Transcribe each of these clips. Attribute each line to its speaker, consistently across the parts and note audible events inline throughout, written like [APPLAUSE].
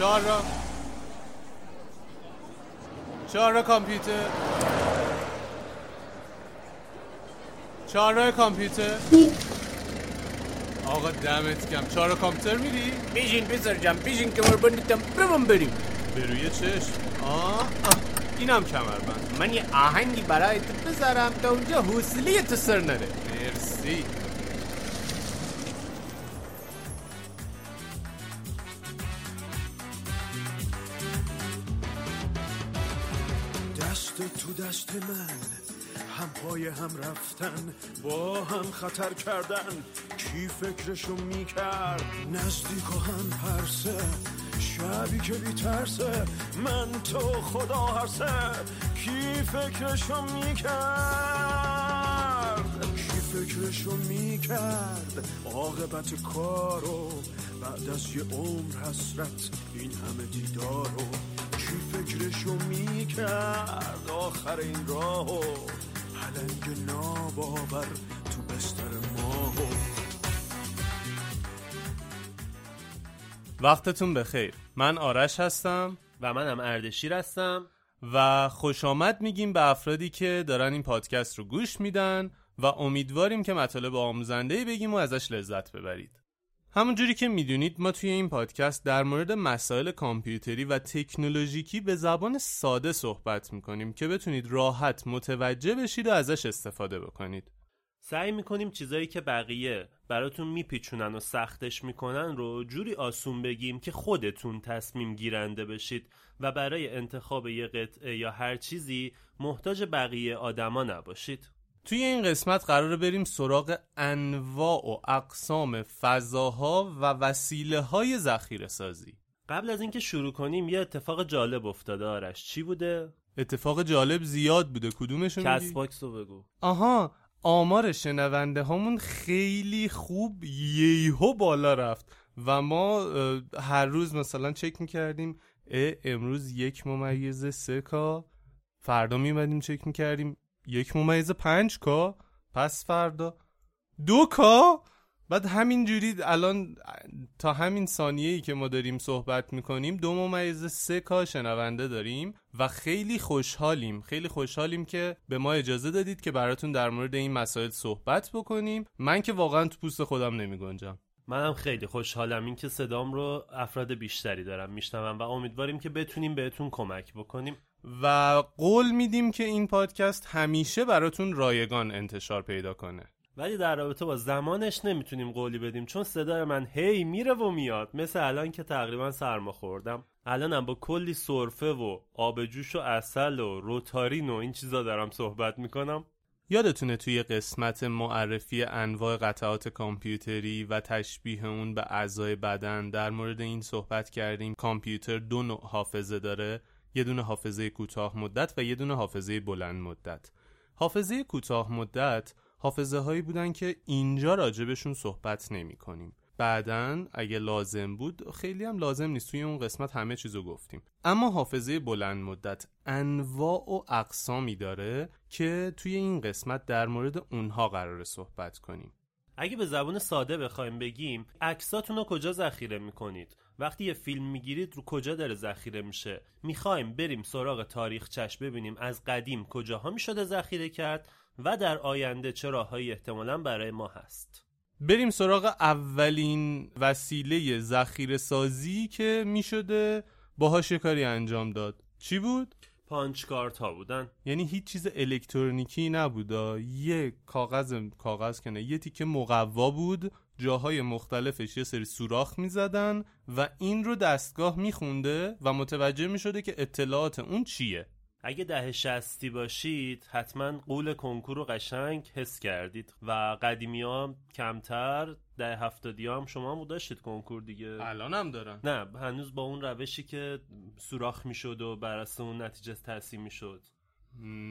Speaker 1: چهار را. چهار را کامپیوتر. چهار را کامپیوتر. آقا دمت کم چهار را کامپیوتر میری؟
Speaker 2: بیشین پسر جم بیشین که مربندیتم برم بریم.
Speaker 1: به روی چشم. آه, آه. اینم کمربند.
Speaker 2: من یه آهنگی برای تو بذارم تا اونجا حوصله تو سر نره.
Speaker 1: مرسی.
Speaker 3: پای هم رفتن با هم خطر کردن کی فکرشو می‌کرد؟ نزدیک و هم پرسه شبی که بی ترسه من تو خدا هرسه کی فکرشو می‌کرد؟ کی فکرشو می‌کرد؟ عاقبت کارو بعد از یه عمر حسرت این همه دیدارو کی فکرشو می‌کرد؟ آخر این راهو پلنگ ناباور تو بستر ماهو
Speaker 1: وقتتون بخیر. من آرش هستم.
Speaker 4: و منم اردشیر هستم.
Speaker 1: و خوش آمد میگیم به افرادی که دارن این پادکست رو گوش میدن و امیدواریم که مطالب آموزنده بگیم و ازش لذت ببرید. همونجوری که می‌دونید ما توی این پادکست در مورد مسائل کامپیوتری و تکنولوژیکی به زبان ساده صحبت می‌کنیم که بتونید راحت متوجه بشید و ازش استفاده بکنید.
Speaker 4: سعی می‌کنیم چیزایی که بقیه براتون میپیچونن و سختش می‌کنن رو جوری آسون بگیم که خودتون تصمیم گیرنده بشید و برای انتخاب یه قطعه یا هر چیزی محتاج بقیه آدما نباشید.
Speaker 1: توی این قسمت قراره بریم سراغ انواع و اقسام فضاها و وسیله های ذخیره سازی
Speaker 4: قبل از اینکه شروع کنیم یه اتفاق جالب افتاده. آرش چی بوده؟
Speaker 1: اتفاق جالب زیاد بوده. کدومشون
Speaker 4: کس
Speaker 1: میگی؟
Speaker 4: باکس رو بگو.
Speaker 1: آها آمار شنونده هامون خیلی خوب ییهو بالا رفت و ما هر روز مثلا چک می‌کردیم امروز یک ممیز سه K. فردا میمدیم چک می‌کردیم. یک ممیز پنج K. پس فردا دو K. بعد همینجوری الان تا همین ثانیه ای که ما داریم صحبت می‌کنیم دو ممیز سه K شنونده داریم و خیلی خوشحالیم. خیلی خوشحالیم که به ما اجازه دادید که براتون در مورد این مسائل صحبت بکنیم. من که واقعا تو پوست خودم نمی گنجم
Speaker 4: منم خیلی خوشحالم. اینکه صدام رو افراد بیشتری دارم میشنوم و امیدواریم که بتونیم بهتون کمک بکنیم.
Speaker 1: و قول میدیم که این پادکست همیشه براتون رایگان انتشار پیدا کنه.
Speaker 4: ولی در رابطه با زمانش نمی‌تونیم قولی بدیم چون صدای من هی میره و میاد. مثل الان که تقریبا سرما خوردم. الانم با کلی سرفه و آب جوش و اصل و روتارین و این چیزا دارم صحبت می‌کنم.
Speaker 1: یادتونه توی قسمت معرفی انواع قطعات کامپیوتری و تشبیه اون به اعضای بدن در مورد این صحبت کردیم. کامپیوتر دو نوع حافظه داره. یه دونه حافظه کوتاه مدت و یه دونه حافظه بلند مدت. حافظه کوتاه مدت حافظه هایی بودن که اینجا راجبشون صحبت نمی کنیم بعدا اگه لازم بود خیلی هم لازم نیست توی اون قسمت همه چیزو گفتیم. اما حافظه بلند مدت انواع و اقسامی داره که توی این قسمت در مورد اونها قرار صحبت کنیم.
Speaker 4: اگه به زبان ساده بخوایم بگیم عکساتون رو کجا ذخیره می‌کنید؟ وقتی یه فیلم می‌گیرید رو کجا داره ذخیره میشه؟ می‌خوایم بریم سراغ تاریخچش ببینیم از قدیم کجاها می‌شده ذخیره کرد و در آینده چه راههایی احتمالا برای ما هست.
Speaker 1: بریم سراغ اولین وسیله ذخیره سازی که می‌شده باهاش کاری انجام داد. چی بود؟
Speaker 4: پانچ کارت ها بودن.
Speaker 1: یعنی هیچ چیز الکترونیکی نبودا یه کاغذ کاغذ کنه یه تیکه مقوا بود جاهای مختلفش یه سری سوراخ می‌زدن و این رو دستگاه میخونده و متوجه می‌شده که اطلاعات اون چیه.
Speaker 4: اگه ده شستی باشید حتما قول کنکور رو قشنگ حس کردید و قدیمی ها کمتر ده هفتادی هم شما هم داشتید کنکور دیگه.
Speaker 1: الان هم دارن.
Speaker 4: نه هنوز با اون روشی که سوراخ می‌شد و بر اساس اون نتیجه ترسیم می‌شد.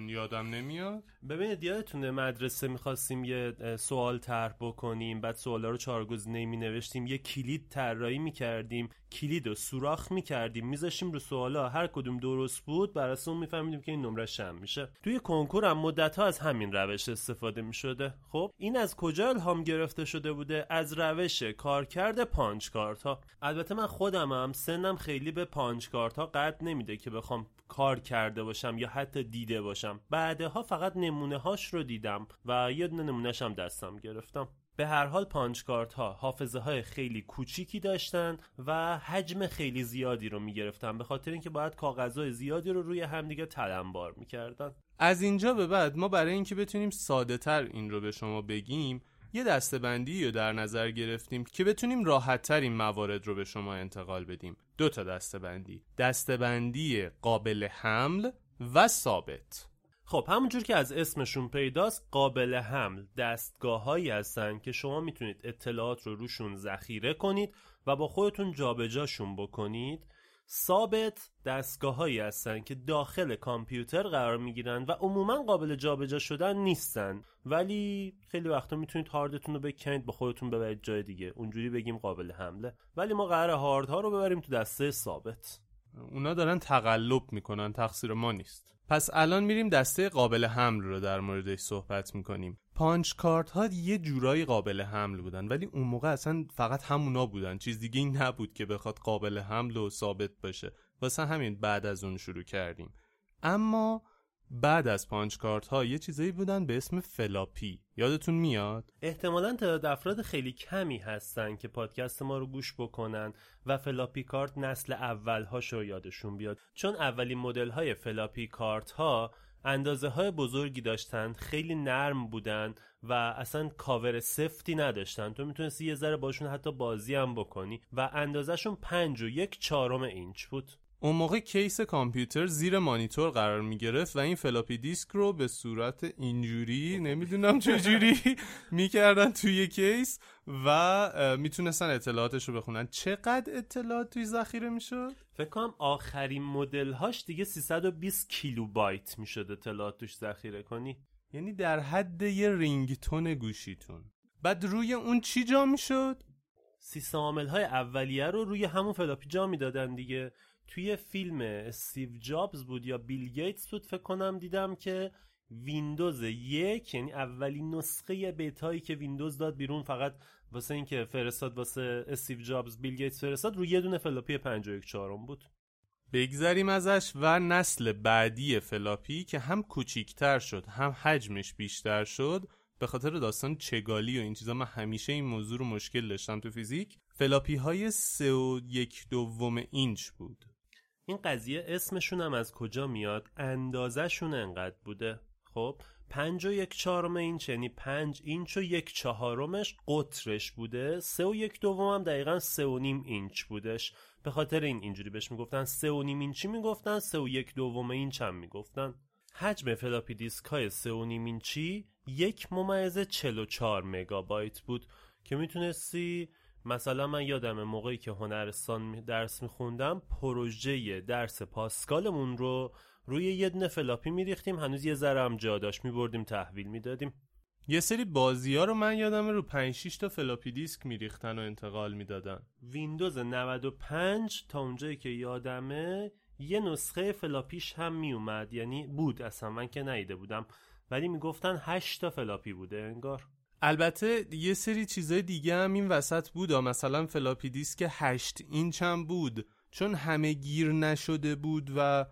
Speaker 1: یادم نمیاد.
Speaker 4: ببینید یادتونه مدرسه می‌خواستیم یه سوال طرح بکنیم بعد سوالا رو چهارگزینه‌ای می نوشتیم یه کلید طراحی می‌کردیم کلید رو سوراخ می‌کردیم میذاشتیم رو سوالا هر کدوم درست بود بر اساس اون میفهمیدیم که این نمره شم میشه. توی کنکور هم مدت ها از همین روش استفاده می‌شده. خب این از کجا الهام گرفته شده بوده؟ از روش کارکرد punch card ها البته من خودم هم سنم خیلی به punch card ها قد نمیده که بخوام کار کرده باشم یا حتی دیده باشم. بعدها فقط نمونه هاش رو دیدم و یه دونه نمونهش دستم گرفتم. به هر حال پانچ کارت ها حافظه های خیلی کوچیکی داشتن و حجم خیلی زیادی رو می‌گرفتن به خاطر اینکه باید کاغذهای زیادی رو روی همدیگه تلمبار می‌کردن.
Speaker 1: از اینجا به بعد ما برای اینکه بتونیم ساده تر این رو به شما بگیم یه دستبندی رو در نظر گرفتیم که بتونیم راحت تر این موارد رو به شما انتقال بدیم. دو تا دستبندی دستبندی قابل حمل و ثابت.
Speaker 4: خب همونجور که از اسمشون پیداست قابل حمل دستگاه هایی هستن که شما می‌تونید اطلاعات رو روشون ذخیره کنید و با خودتون جابجاشون بکنید. ثابت دستگاه هایی هستن که داخل کامپیوتر قرار می‌گیرن و عموما قابل جابجا شدن نیستن. ولی خیلی وقتا می‌تونید هاردتون رو بکنید با خودتون ببرید جای دیگه. اونجوری بگیم قابل حمله. ولی ما قرار هاردها رو ببریم تو دسته ثابت.
Speaker 1: اونا دارن تقلب می‌کنن تقصیر ما نیست. پس الان میریم دسته قابل حمل رو در موردش صحبت می‌کنیم. punch card ها یه جورایی قابل حمل بودن ولی اون موقع اصلا فقط همونا بودن. چیز دیگه این نبود که بخواد قابل حمل و ثابت باشه. واسه همین بعد از اون شروع کردیم. اما بعد از punch card ها یه چیزایی بودن به اسم فلاپی. یادتون میاد؟
Speaker 4: احتمالا تعداد افراد خیلی کمی هستن که پادکست ما رو گوش بکنن و فلاپی کارت نسل اول هاشو یادشون بیاد. چون اولین مدل های فلاپی کارت ها اندازه های بزرگی داشتن خیلی نرم بودن و اصلا کاور سفتی نداشتن. تو می‌تونستی یه ذره باشون حتی بازی هم بکنی و اندازهشون پنج و یک چهارم اینچ بود.
Speaker 1: اون موقع کیس کامپیوتر زیر مانیتور قرار می گرفت و این فلاپی دیسک رو به صورت اینجوری نمی‌دونم چجوری [LAUGHS] می‌کردن توی کیس و می‌تونستن اطلاعاتش رو بخونن چقدر اطلاعات توش ذخیره می‌شد؟
Speaker 4: فکر کنم آخرین مدل هاش دیگه 320 کیلوبایت می‌شد اطلاعات توش ذخیره کنی
Speaker 1: یعنی در حد یه ringtone گوشیتون بعد روی اون چی جا می‌شد؟
Speaker 4: سیستم عامل های اولیه رو روی همون فلاپی جا می‌دادن دیگه توی فیلم استیو جابز بود یا بیل گیتس بود فکر کنم دیدم که ویندوز یک یعنی اولین نسخه بیتایی که ویندوز داد بیرون فقط واسه اینکه فرستاد واسه استیو جابز بیل گیتس فرستاد روی یه دونه فلاپی 514 بود.
Speaker 1: بگذریم ازش و نسل بعدی فلاپی که هم کوچیکتر شد هم حجمش بیشتر شد. به خاطر داستان چگالی و این چیزا من همیشه این موضوع رو مشکل داشتم تو فیزیک. فلاپی های سه و یک دوم اینچ بود.
Speaker 4: این قضیه اسمشون هم از کجا میاد؟ اندازهشون انقدر بوده؟ خب پنج و یک چهارم اینچ یعنی پنج اینچ و یک چهارمش قطرش بوده. سه و یک دوم هم دقیقا سه و نیم اینچ بودش. به خاطر این اینجوری بهش می‌گفتن سه و نیم اینچی می‌گفتن سه و یک دوم اینچ هم می‌گفتن. حجم فلاپی دیسک های سه و نیم اینچی یک ممیز 44 مگابایت بود که می‌تونستی مثلا من یادم موقعی که هنرستان درس میخوندم پروژه درس پاسکالمون رو روی یه دونه فلاپی میریختیم هنوز یه ذره هم جا داشت میبردیم تحویل می‌دادیم.
Speaker 1: یه سری بازی ها رو من یادم رو 5 6 تا فلاپی دیسک میریختن و انتقال می‌دادن.
Speaker 4: ویندوز 95 تا اونجایی که یادمه یه نسخه فلاپیش هم میومد یعنی بود اصلا من که ندیده بودم. ولی می‌گفتن 8 تا فلاپی بوده انگار.
Speaker 1: البته یه سری چیزای دیگه هم این وسط بود مثلا فلاپی دیسک 8 اینچ هم بود. چون همه گیر نشده بود و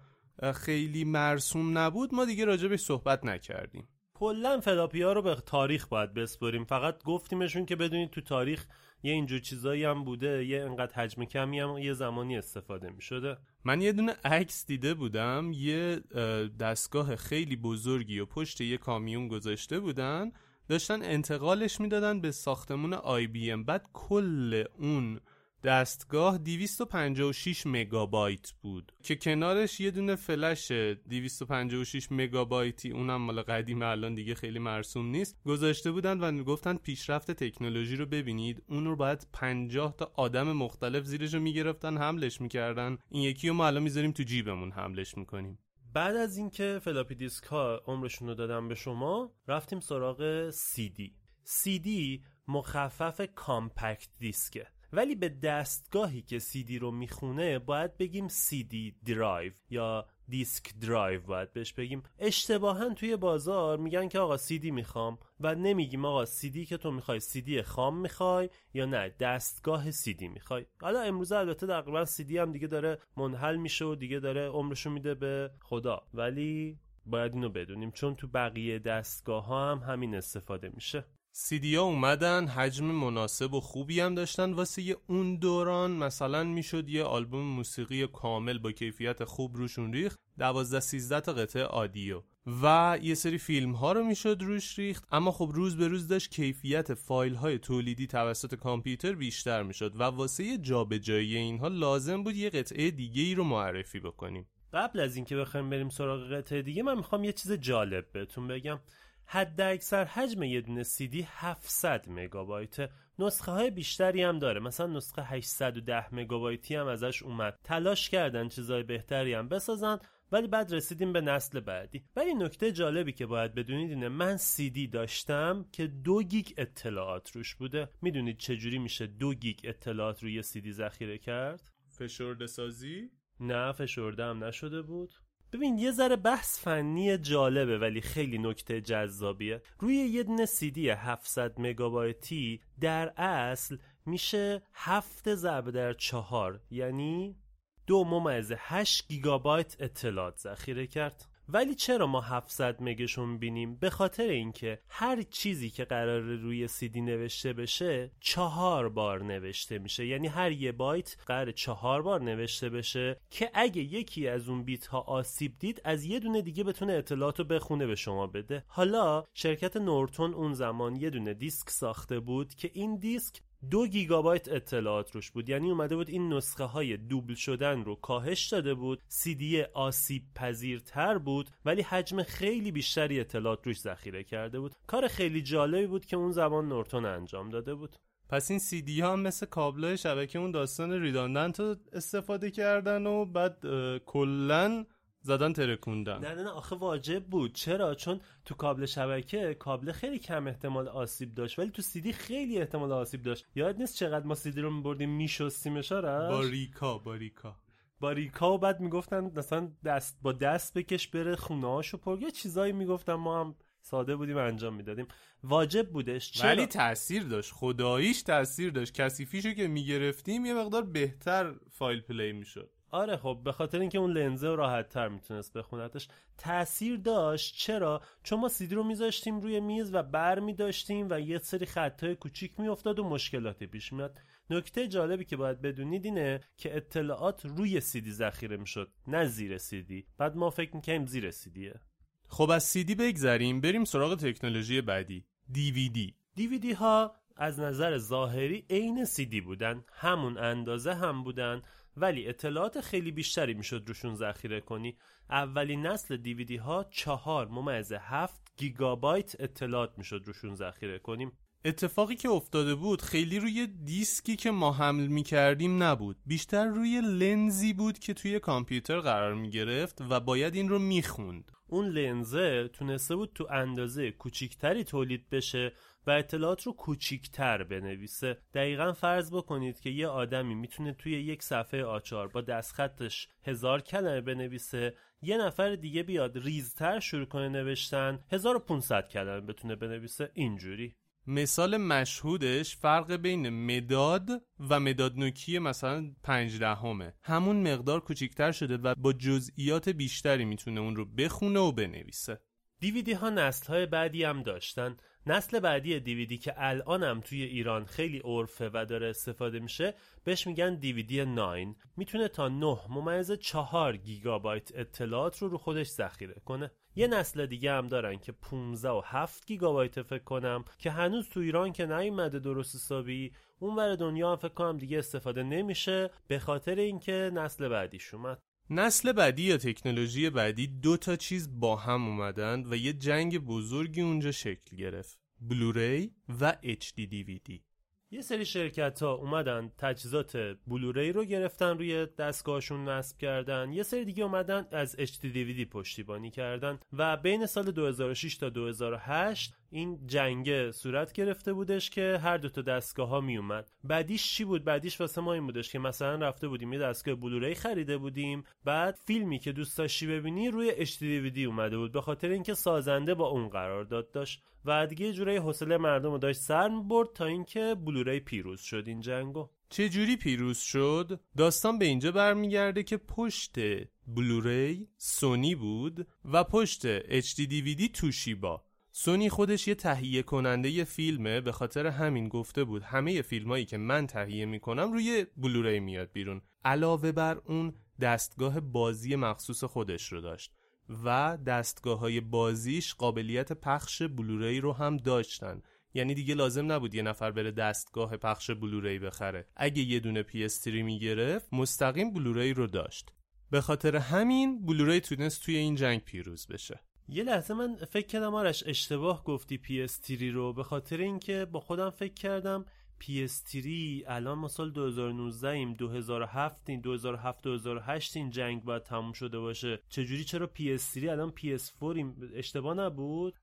Speaker 1: خیلی مرسوم نبود ما دیگه راجبش صحبت نکردیم.
Speaker 4: کلا فلاپی ها رو به تاریخ باید بسپریم. فقط گفتیمشون که بدونید تو تاریخ یه اینجور چیزایی هم بوده یه انقدر حجم کمی هم یه زمانی استفاده می شده
Speaker 1: من یه دونه عکس دیده بودم یه دستگاه خیلی بزرگی و پشت یه کامیون گذاشته بودن. داشتن انتقالش می‌دادن به ساختمون IBM. بعد کل اون دستگاه 256 مگابایت بود که کنارش یه دونه فلش 256 مگابایتی اونم مال قدیم الان دیگه خیلی مرسوم نیست گذاشته بودن و گفتن پیشرفت تکنولوژی رو ببینید. اون رو باید 50 تا آدم مختلف زیرش رو می‌گرفتن حملش می‌کردن. این یکی رو ما الان می‌ذاریم تو جیبمون حملش می‌کنیم.
Speaker 4: بعد از اینکه فلاپی دیسک ها عمرشون رو دادن به شما رفتیم سراغ CD CD مخفف compact disk ه. ولی به دستگاهی که CD رو می‌خونه باید بگیم CD drive یا disk drive باید بهش بگیم. اشتباها توی بازار میگن که آقا CD می‌خوام و نمیگیم آقا CD که تو می‌خوای CD خام می‌خوای یا نه دستگاه CD می‌خوای. حالا امروز البته تقریبا CD هم دیگه داره منحل میشه و دیگه داره عمرشو میده به خدا. ولی باید اینو بدونیم چون تو بقیه دستگاه ها هم همین استفاده میشه.
Speaker 1: سیدیا اومدن حجم مناسب و خوبی هم داشتن. واسه اون دوران مثلا می‌شد یه آلبوم موسیقی کامل با کیفیت خوب روشون ریخت. 12 13 تا قطعه آدیو. و یه سری فیلم ها رو می‌شد روش ریخت. اما خب روز به روز داشت کیفیت فایل های تولیدی توسط کامپیوتر بیشتر می‌شد. و واسه جابجایی اینها لازم بود یه قطعه دیگه ای رو معرفی بکنیم.
Speaker 4: قبل از اینکه بخوایم بریم سراغ قطعه دیگه من می‌خوام یه چیز جالب بهتون بگم. حد اکثر حجم یه دونه دی 700 مگابایت. نسخه های بیشتری هم داره. مثلا نسخه 810 مگابایتی هم ازش اومد. تلاش کردن چیزای بهتری هم بسازن ولی بعد رسیدیم به نسل بعدی. ولی نکته جالبی که باید بدونید اینه من دی داشتم که دو گیگ اطلاعات روش بوده. می‌دونید چجوری میشه دو گیگ اطلاعات روی دی ذخیره کرد؟
Speaker 1: فشرده سازی؟
Speaker 4: نه فشرده هم نشده بود. ببین یه ذره بحث فنی جالبه ولی خیلی نکته جذابیه. روی یه دونه دی 700 مگابایتی در اصل میشه هفت ضرب در چهار یعنی دو ممیز 8 گیگابایت اطلاعات ذخیره کرد. ولی چرا ما 700 مگشون بینیم؟ به خاطر اینکه هر چیزی که قرار روی سیدی نوشته بشه چهار بار نوشته میشه. یعنی هر یه بایت قرار چهار بار نوشته بشه که اگه یکی از اون بیت ها آسیب دید از یه دونه دیگه بتونه اطلاعات رو بخونه به شما بده. حالا شرکت نورتون اون زمان یه دونه دیسک ساخته بود که این دیسک دو گیگابایت اطلاعات روش بود. یعنی اومده بود این نسخه های دوبل شدن رو کاهش داده بود. دی آسیب پذیرتر بود ولی حجم خیلی بیشتری اطلاعات روش ذخیره کرده بود. کار خیلی جالبی بود که اون زمان نورتون انجام داده بود.
Speaker 1: پس این سی دی ها هم مثل کابل شبکه اون داستان ریداندنت رو استفاده کردن و بعد کلا زدن ترکوندن
Speaker 4: نه نه نه آخه واجب بود. چرا؟ چون تو کابل شبکه کابل خیلی کم احتمال آسیب داشت ولی تو سیدی خیلی احتمال آسیب داشت. یاد نیست چقدر ما سیدی رو میبردیم میشستیمش
Speaker 1: با ریکا با ریکا.
Speaker 4: با ریکا و بعد می‌گفتن مثلا دست با دست بکش بره خونه هاشو پر. یه چیزایی می‌گفتن ما هم ساده بودیم انجام می‌دادیم. واجب بودش.
Speaker 1: چرا؟ ولی تاثیر داشت. خداییش تاثیر داشت. کثیفیشو که می‌گرفتیم یه مقدار بهتر فایل پلی می‌شد.
Speaker 4: آره خب به خاطر اینکه اون لنزه راحت تر می‌تونست بخونتش. تاثیر داشت. چرا؟ چون ما سیدی رو میذاشتیم روی میز و بر میداشتیم و یه سری خطای کوچیک میافتاد و مشکلاتی پیش میاد نکته جالبی که باید بدونید اینه که اطلاعات روی سیدی ذخیره می‌شد نه زیر سیدی. بعد ما فکر می‌کنیم زیر سیدیه.
Speaker 1: خب از سیدی بگذریم. بریم سراغ تکنولوژی بعدی. دیویدی.
Speaker 4: دیویدی ها از نظر ظاهری عین سیدی بودن. همون اندازه هم بودن. ولی اطلاعات خیلی بیشتری می‌شد روشون ذخیره کنی. اولین نسل دیویدی ها چهار ممیز هفت گیگابایت اطلاعات می‌شد روشون ذخیره کنیم.
Speaker 1: اتفاقی که افتاده بود خیلی روی دیسکی که ما حمل می کردیم نبود. بیشتر روی لنزی بود که توی کامپیوتر قرار می گرفت و باید این رو می خوند.
Speaker 4: اون لنزه تونسته بود تو اندازه کوچیکتری تولید بشه و اطلاعات رو کوچیکتر بنویسه. دقیقا فرض بکنید که یه آدمی می‌تونه توی یک صفحه آچار با دستخطش هزار کلمه بنویسه یه نفر دیگه بیاد ریزتر شروع کنه نوشتن 1500 کلمه بتونه بنویسه. اینجوری.
Speaker 1: مثال مشهودش فرق بین مداد و مداد نوکی مثلا پنج دهمه. همون مقدار کوچیکتر شده و با جزئیات بیشتری می‌تونه اون رو بخونه و بنویسه.
Speaker 4: دیویدی ها نسل های بعدی هم داشتن. نسل بعدی دیویدی که الان هم توی ایران خیلی عرفه و داره استفاده میشه بهش میگن دیویدی 9 می‌تونه تا 9 ممیز 4 گیگابایت اطلاعات رو رو خودش ذخیره کنه. یه نسل دیگه هم دارن که 15 و 7 گیگابایت فکر کنم که هنوز تو ایران که نیومده درست حسابی اونور دنیا فکر کنم دیگه استفاده نمیشه به خاطر اینکه نسل بعدیش اومد.
Speaker 1: نسل بعدی یا تکنولوژی بعدی دو تا چیز با هم اومدن و یه جنگ بزرگی اونجا شکل گرفت. بلوری و HD DVD
Speaker 4: یه سری شرکت ها اومدن تجهیزات بلوری رو گرفتن روی دستگاهشون نصب کردن. یه سری دیگه اومدن از HD DVD پشتیبانی کردن و بین سال 2006 تا 2008 این جنگه صورت گرفته بودش که هر دو تا دستگاه ها می اومد بعدیش چی بود؟ بعدیش واسه ما این بودش که مثلا رفته بودیم یه دستگاه بلوری خریده بودیم بعد فیلمی که دوست داشتی ببینی روی HD DVD اومده بود به خاطر اینکه سازنده با اون قرار داد داشت و دیگه جورایی حوصله مردم رو داشت سر برد تا اینکه بلوری پیروز شد این جنگو.
Speaker 1: چه جوری پیروز شد؟ داستان به اینجا برمیگرده که پشت بلوری سونی بود و پشت HD DVD توشیبا. سونی خودش یه تهیه کننده یه فیلمه به خاطر همین گفته بود همه فیلمایی که من تهیه می‌کنم روی بلوری میاد بیرون علاوه بر اون دستگاه بازی مخصوص خودش رو داشت و دستگاه های بازیش قابلیت پخش بلوری رو هم داشتن. یعنی دیگه لازم نبود یه نفر بره دستگاه پخش بلوری بخره. اگه یه دونه PS3 می‌گرفت مستقیم بلوری رو داشت. به خاطر همین بلوری تونست توی این جنگ پیروز بشه.
Speaker 4: یه لحظه من فکر کردم آرش اشتباه گفتی PS3 رو به خاطر اینکه با خودم فکر کردم PS3 الان ما سال 2019 ایم 2007 این 2007 2008 این جنگ باید تموم شده باشه. چجوری؟ چرا PS3 الان PS4 ایم؟ اشتباه نبود؟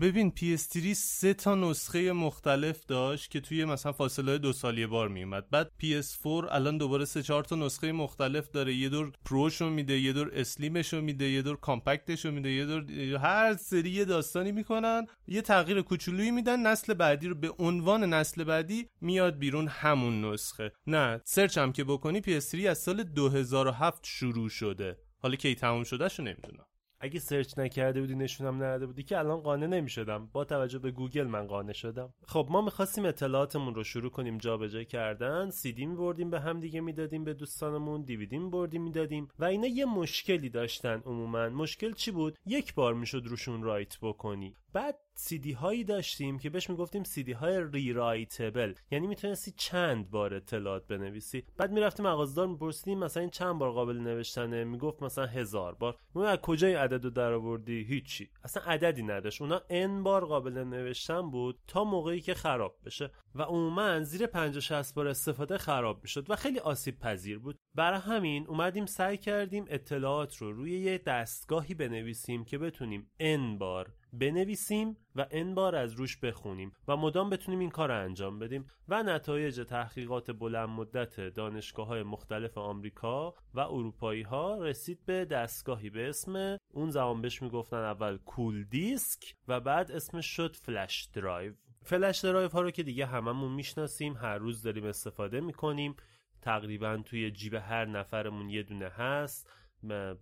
Speaker 1: ببین PS3 سه تا نسخه مختلف داشت که توی مثلا فاصله دو سالی بار میومد بعد PS4 الان دوباره سه چهار تا نسخه مختلف داره. یه دور پروشو میده یه دور اسلیمشو میده یه دور کامپکتشو میده یه دور هر سری داستانی می‌کنن. یه تغییر کوچولویی میدن نسل بعدی رو به عنوان نسل بعدی میاد بیرون همون نسخه. نه سرچ هم که بکنی PS3 از سال 2007 شروع شده. حالا کی تموم شده شو نمی‌دونم.
Speaker 4: اگه search نکرده بودی نشونم نداده بودی که الان قانع نمی‌شدم. با توجه به گوگل من قانع شدم. خب ما می‌خواستیم اطلاعاتمون رو شروع کنیم جابجا کردن. سیدی میبردیم به هم دیگه می‌دادیم به دوستانمون. دیویدی میبردیم می‌دادیم. و اینا یه مشکلی داشتن عموما. مشکل چی بود؟ یک بار می‌شد روشون write بکنی. بعد سیدی هایی داشتیم که بهش می‌گفتیم سیدی های rewritable یعنی می‌تونستی چند بار اطلاعات بنویسی. بعد می‌رفتیم مغازدار میپرسیدیم مثلا این چند بار قابل نوشتنه؟ می‌گفت مثلا هزار بار. ما از کجا این عدد رو در آوردی؟ هیچی. اصلا عددی نداشت. اونا n بار قابل نوشتن بود تا موقعی که خراب بشه. و عموما زیر 50 60 بار استفاده خراب می‌شد و خیلی آسیب پذیر بود. برای همین اومدیم سعی کردیم اطلاعات رو روی یه دستگاهی بنویسیم که بتونیم n بار بنویسیم و n بار از روش بخونیم و مدام بتونیم این کار انجام بدیم و نتایج تحقیقات بلند مدت دانشگاه های مختلف آمریکا و اروپایی ها رسید به دستگاهی به اسم اون زمان بهش می‌گفتن اول کول دیسک و بعد اسمش شد flash drive. flash drive ها رو که دیگه هممون می‌شناسیم هر روز داریم استفاده می‌کنیم. تقریبا توی جیب هر نفرمون یه دونه هست.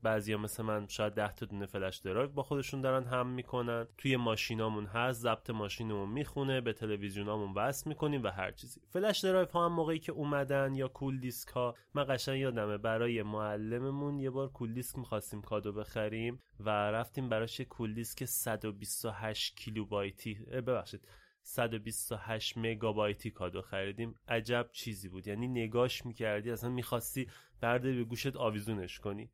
Speaker 4: بعضیا مثل من شاید ده تا دونه flash drive با خودشون دارن هم می‌کنن. توی ماشینامون هست ضبط ماشینمون می‌خونه به تلویزیونامون وصل می‌کنیم و هر چیزی. flash drive ها هم موقعی که اومدن یا کول دیسک ها من قشنگ یادمه برای معلممون یه بار کول دیسک می‌خواستیم کادو بخریم و رفتیم براش یه کول دیسک 128 کیلوبایتی ببخشید 128 مگابایتی کادو خریدیم. عجب چیزی بود. یعنی نگاش می‌کردی اصلا می‌خواستی برده به گوشت آویزونش کنی.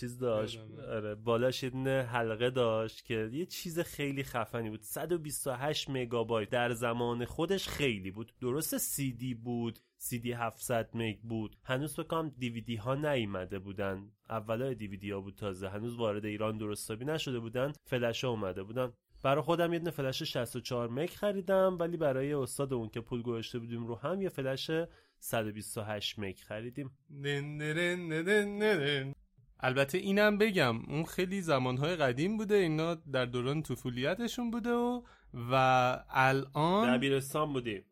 Speaker 4: چیز داشت. آره بالاش یه دونه حلقه داشت که یه چیز خیلی خفنی بود. 128 مگابایت در زمان خودش خیلی بود. درست سی دی بود سی دی 700 مگ بود. هنوز بکنم دیویدی ها نیومده بودن. اولای دیویدی ها بود تازه. هنوز وارد ایران درستابی نشده بودن. فلش ها اومده بودن. برای خودم یه دونه فلش 64 مگ خریدم ولی برای استاد اون که پول گذاشته بودیم رو هم یه فلش 128 مگ خریدیم.
Speaker 1: البته اینم بگم اون خیلی زمانهای قدیم بوده اینا در دوران طفولیتشون بوده و و الان
Speaker 4: دبیرستان بودیم.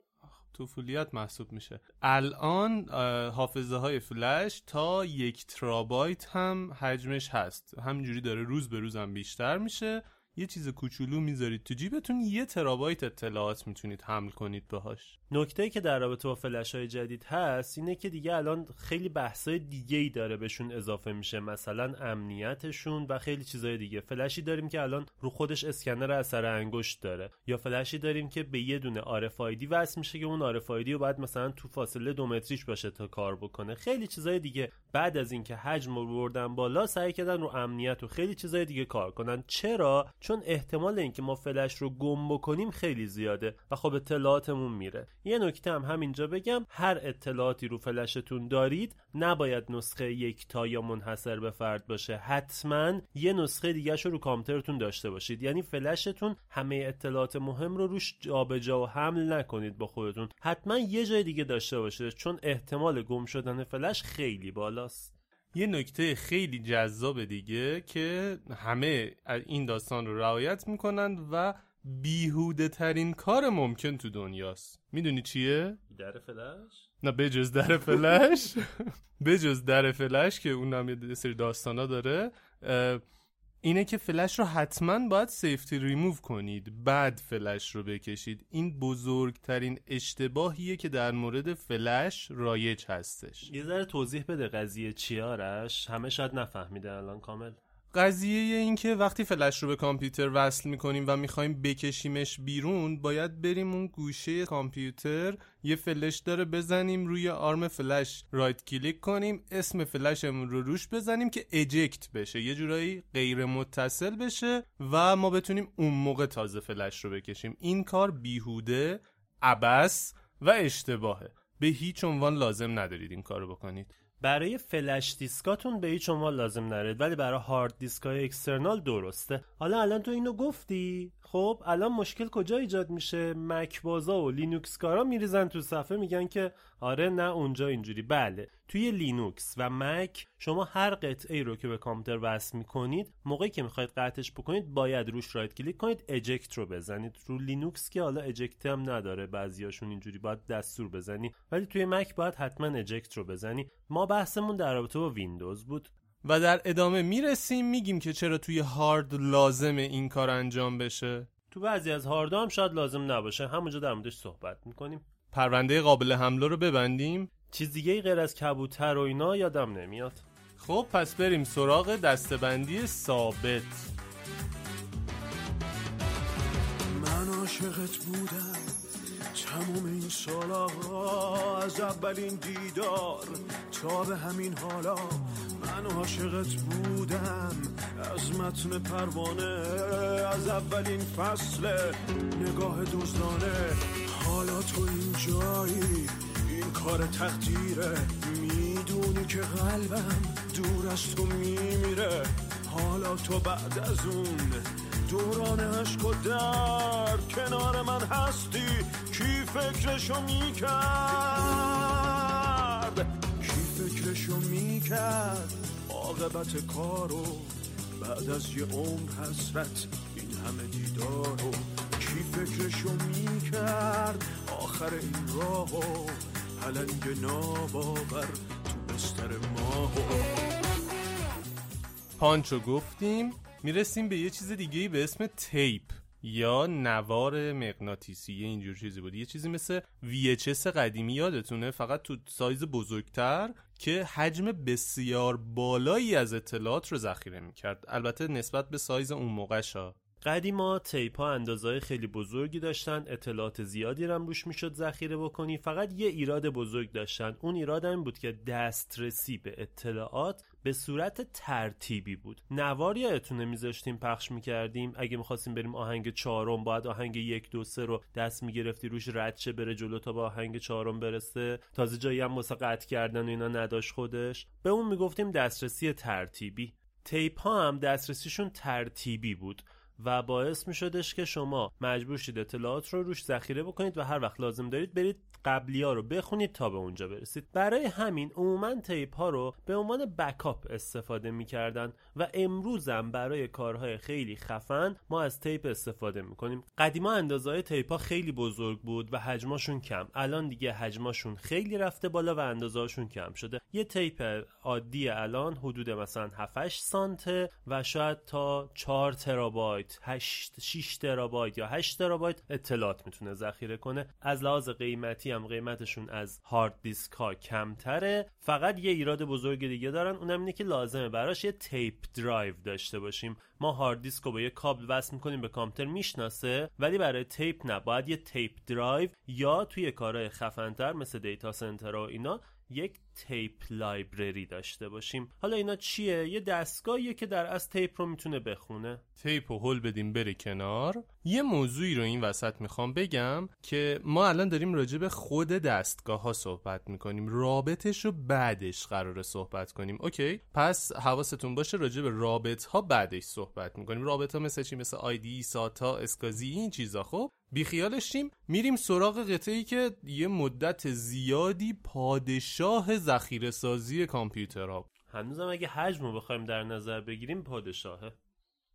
Speaker 1: طفولیت محسوب میشه. الان حافظه های فلش تا یک ترابایت هم حجمش هست. همینجوری داره روز به روز هم بیشتر میشه. یه چیز کوچولو می‌ذارید تو جیبتون یه ترابایت اطلاعات می‌تونید حمل کنید باهاش.
Speaker 4: نکته که در رابطه با فلش های جدید هست اینه که دیگه الان خیلی بحثای دیگه ای داره بهشون اضافه میشه مثلا امنیتشون و خیلی چیزای دیگه. فلشی داریم که الان رو خودش اسکنر اثر انگشت داره. یا فلشی داریم که به یه دونه RFID وصل میشه که اون RFID رو باید مثلا تو فاصله دو متریش باشه تا کار بکنه. خیلی چیزای دیگه بعد از اینکه حجم رو بردن بالا سعی کردن رو امنیت و خیلی چیزای دیگه کار کنن. چرا؟ چون احتمال اینکه ما فلش رو گم بکنیم خیلی زیاده و خب اطلاعاتمون میره. یه نکته هم همینجا بگم هر اطلاعاتی رو فلشتون دارید نباید نسخه یک تا یا منحصر به فرد باشه. حتما یه نسخه دیگه رو رو کامپیوترتون داشته باشید. یعنی فلشتون همه اطلاعات مهم رو روش جابجا و حمل نکنید با خودتون. حتما یه جای دیگه داشته باشید چون احتمال گم شدن فلش خیلی بالاست.
Speaker 1: یه نکته خیلی جذاب دیگه که همه این داستان رو رعایت می‌کنند و بیهوده ترین کار ممکن تو دنیاست می‌دونی چیه؟
Speaker 4: در فلش؟
Speaker 1: نه بجز در فلش [LAUGHS] بجز در فلش که اونم یه سری داستانا داره اینه که فلش رو حتما باید سیفتی ریموو کنید. بعد فلش رو بکشید. این بزرگترین اشتباهیه که در مورد فلش رایج هستش.
Speaker 4: یه ذره توضیح بده قضیه چیارش. همه شاید نفهمیده الان کامل.
Speaker 1: قضیه این که وقتی فلش رو به کامپیوتر وصل می‌کنیم و می‌خوایم بکشیمش بیرون باید بریم اون گوشه کامپیوتر یه فلش داره بزنیم روی آرم فلش right click کنیم اسم فلشمون رو روش بزنیم که eject بشه یه جورایی غیر متصل بشه و ما بتونیم اون موقع تازه فلش رو بکشیم. این کار بیهوده عبث و اشتباهه. به هیچ عنوان لازم ندارید این کارو بکنید.
Speaker 4: برای فلش دیسکاتون به هیچ عنوان لازم ندارید ولی برای هارد دیسکای external درسته. حالا الان تو اینو گفتی؟ خب الان مشکل کجا ایجاد میشه؟ مک بازا و لینوکس کارا میریزن تو صفحه میگن که آره نه اونجا اینجوری. بله توی لینوکس و مک شما هر قطعه رو که به کامپیوتر وصل می‌کنید موقعی که می‌خواید قطعش بکنید باید روش right click کنید eject رو بزنید. رو لینوکس که حالا eject هم نداره بعضیاشون اینجوری باید دستور بزنی. ولی توی مک باید حتما eject رو بزنی. ما بحثمون در رابطه با ویندوز بود.
Speaker 1: و در ادامه می‌رسیم میگیم که چرا توی هارد لازم این کار انجام بشه.
Speaker 4: تو بعضی از هارد هم شاید لازم نباشه. همونجا در موردش صحبت می‌کنیم.
Speaker 1: پرونده قابل حمله رو ببندیم.
Speaker 4: چیز دیگه غیر از کبوتر و اینا یادم نمیاد.
Speaker 1: خب پس بریم سراغ دستبندی ثابت.
Speaker 3: من عاشقت بودم. تموم این سالا از اولین دیدار تا به همین حالا من عاشقت بودم. از متن پروانه از اولین فصل نگاه دزدانه. حالا تو این جایی این کار تقدیره. می‌دونی که قلبم دور از تو میمیره. حالا تو بعد از اون دوران عشق و در کنار من هستی. کی فکرشو می‌کرد؟ فکرشو می‌کرد. عاقبت کارو بعد از یه عمر حسرت این همه دیدارو کی فکرشو می‌کرد؟ آخر این راهو پلنگ ناباور تو بستر ماهو.
Speaker 1: پانچو گفتیم می‌رسیم به یه چیز دیگه به اسم تیپ یا نوار مغناطیسی. یه اینجور چیزی بود. یه چیزی مثل VHS قدیمی یادتونه؟ فقط تو سایز بزرگتر که حجم بسیار بالایی از اطلاعات رو ذخیره می‌کرد. البته نسبت به سایز اون موقع شا.
Speaker 4: قدیما تیپ ها اندازه خیلی بزرگی داشتن اطلاعات زیادی هم روش می‌شد ذخیره بکنی. فقط یه ایراد بزرگ داشتن. اون ایراد هم بود که دسترسی به اطلاعات به صورت ترتیبی بود. نوار یادتونه میذاشتیم پخش می‌کردیم. اگه می‌خواستیم بریم آهنگ چهارم باید آهنگ یک دو سه رو دست می‌گرفتی روش ردشه بره جلو تا به آهنگ چهارم برسه. تازه جایی هم واسه قطع کردن و اینا نداشت خودش. به اون می‌گفتیم دسترسی ترتیبی. tape ها هم دسترسیشون ترتیبی بود. و باعث می شدش که شما مجبور شید اطلاعات رو روش ذخیره بکنید و هر وقت لازم دارید برید قبلی ها رو بخونید تا به اونجا برسید. برای همین عموما tape ها رو به عنوان backup استفاده می‌کردن و امروزم برای کارهای خیلی خفن ما از tape استفاده می‌کنیم. قدیما اندازه tape ها خیلی بزرگ بود و حجماشون کم. الان دیگه حجماشون خیلی رفته بالا و اندازهاشون کم شده. یه tape عادی الان حدود مثلا 7 سانته و شاید تا 4 ترابایت 8 6 ترابایت یا 8 ترابایت اطلاعات می‌تونه ذخیره کنه. از لحاظ قیمتی هم قیمتشون از هارد دیسک ها کمتره. فقط یه ایراد بزرگ دیگه دارن اونم اینه که لازمه براش یه tape drive داشته باشیم. ما هارد دیسک رو با یه کابل وصل می‌کنیم به کامپیوتر می‌شناسه ولی برای tape نه. باید یه tape drive یا توی کارهای خفنتر مثل data center و اینا یک tape library داشته باشیم. حالا اینا چیه؟ یه دستگاهیه که در از tape رو می‌تونه بخونه.
Speaker 1: tape و هل بدیم بره کنار. یه موضوعی رو این وسط می‌خوام بگم که ما الان داریم راجع به خود دستگاه ها صحبت می‌کنیم. رابطش رو بعدش قراره صحبت کنیم. OK پس حواستون باشه راجع به رابط ها بعدش صحبت می‌کنیم. رابط ها مثل چی؟ مثل IDE SATA SCSI این چیزا خب؟ بیخیالش شیم میریم سراغ قطعه ای که یه مدت زیادی پادشاه ذخیره سازی کامپیوترها.
Speaker 4: هنوزم اگه حجم رو بخوایم در نظر بگیریم پادشاهه.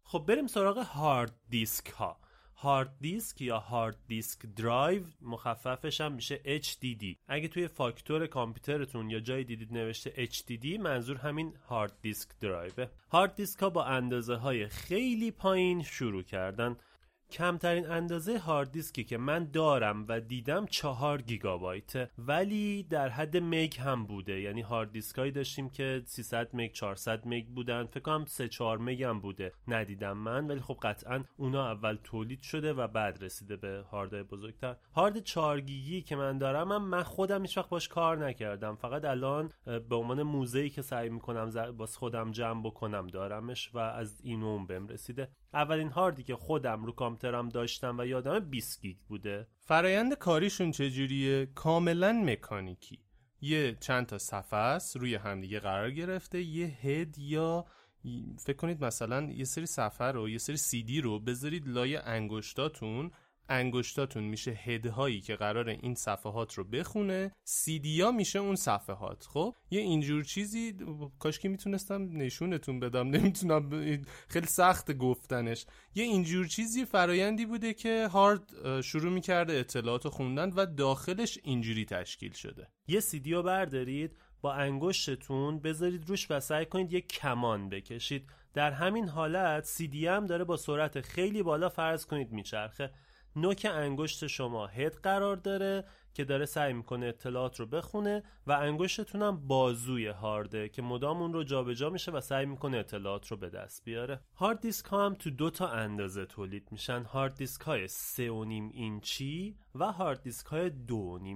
Speaker 4: خب بریم سراغ هارد دیسک ها هارد دیسک یا hard disk drive مخففش هم میشه HDD اگه توی فاکتور کامپیوترتون یا جای دیدید نوشته HDD منظور همین hard disk drive ه هارد دیسک ها با اندازه های خیلی پایین شروع کردن. کمترین اندازه هارد دیسکی که من دارم و دیدم چهار گیگابایت. ولی در حد مگ هم بوده. یعنی هارد دیسکایی داشتیم که 300 مگ 400 مگ بودن. فکر کنم 3 4 مگ هم بوده. ندیدم من. ولی خب قطعا اونا اول تولید شده و بعد رسیده به هاردهای بزرگتر. هارد 4 گیگی که من دارم هم من خودم هیچ وقت باش کار نکردم. فقط الان به عنوان موزه که سعی می‌کنم باز خودم جمع بکنم دارمش و از این اون بهم رسیده. اولین هاردی که خودم رو کامپیوترم داشتم و یادم 20 گیگ بوده.
Speaker 1: فرایند کاریشون چجوریه؟ کاملا مکانیکی. یه چند تا صفحه است روی همدیگه قرار گرفته. یه هد یا فکر کنید مثلا یه سری صفحه رو یه سری سی دی رو بذارید لای انگشتاتون انگشتاتون میشه هدهایی که قرار این صفحات رو بخونه سیدیا میشه اون صفحات خب؟ یه اینجور چیزی کاش که می‌تونستم نشونتون بدم نمی‌تونم خیلی سخت گفتنش. یه اینجور چیزی فرایندی بوده که هارد شروع می‌کرده اطلاعات خوندن و داخلش اینجوری تشکیل شده.
Speaker 4: یه سیدیو بردارید با انگشتتون بذارید روش و سعی کنید یک کمان بکشید. در همین حالت سی هم داره با سرعت خیلی بالا فرض کنید میچرخه. نوک انگشت شما هد قرار داره که داره سعی می‌کنه اطلاعات رو بخونه و انگشتتون هم بازوی هارده که مدام اون رو جابجا میشه و سعی می‌کنه اطلاعات رو به دست بیاره. هارد دیسک ها هم تو دو تا اندازه تولید میشن. هارد دیسک های 3.5 اینچی و هارد دیسک های 2.5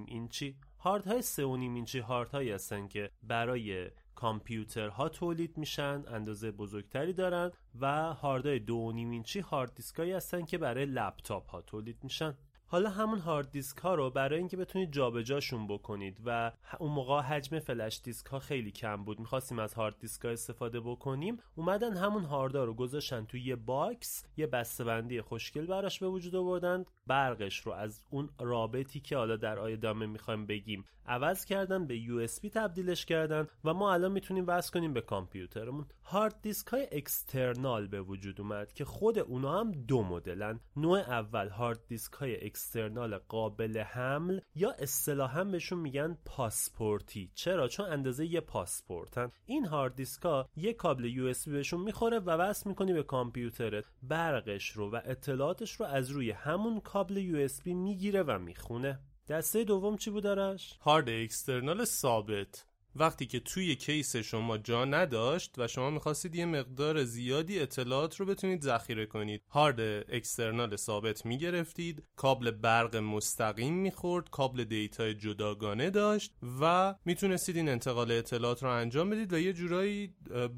Speaker 4: اینچی. هارد های 3.5 اینچی هارد هایی هستن که برای کامپیوترها تولید میشن اندازه بزرگتری دارن و هاردهای دو اینچی هارد دیسکایی هستن که برای لپتاپ ها تولید میشن. حالا همون هارد دیسک ها رو برای اینکه بتونید جابجاشون بکنید و اون موقع حجم فلش دیسک ها خیلی کم بود می‌خواستیم از هارد دیسک ها استفاده بکنیم اومدن همون هاردا رو گذاشتن توی یه box یه بسته‌بندی خوشگل براش به وجود آوردن. برقش رو از اون رابطی که حالا در ادامه می‌خوایم بگیم عوض کردن به USB تبدیلش کردن و ما الان می‌تونیم وصل کنیم به کامپیوترمون. هارد دیسک های external به وجود اومد که خود اونا هم دو مدلن. نوع اول هارد دیسک های external قابل حمل یا اصطلاحا بهشون میگن پاسپورتی. چرا؟ چون اندازه یه پاسپورتن. این هارد دیسک ها یه کابل USB بهشون می‌خوره و وصل می‌کنی به کامپیوترت. برقش رو و اطلاعاتش رو از روی همون کابل USB می‌گیره و می‌خونه. دسته دوم چی بود آرش؟
Speaker 1: هارد external ثابت. وقتی که توی کیس شما جا نداشت و شما می‌خواستید یه مقدار زیادی اطلاعات رو بتونید ذخیره کنید. هارد external ثابت می‌گرفتید. کابل برق مستقیم می‌خورد. کابل data جداگانه داشت و می‌تونستید این انتقال اطلاعات رو انجام بدید و یه جورایی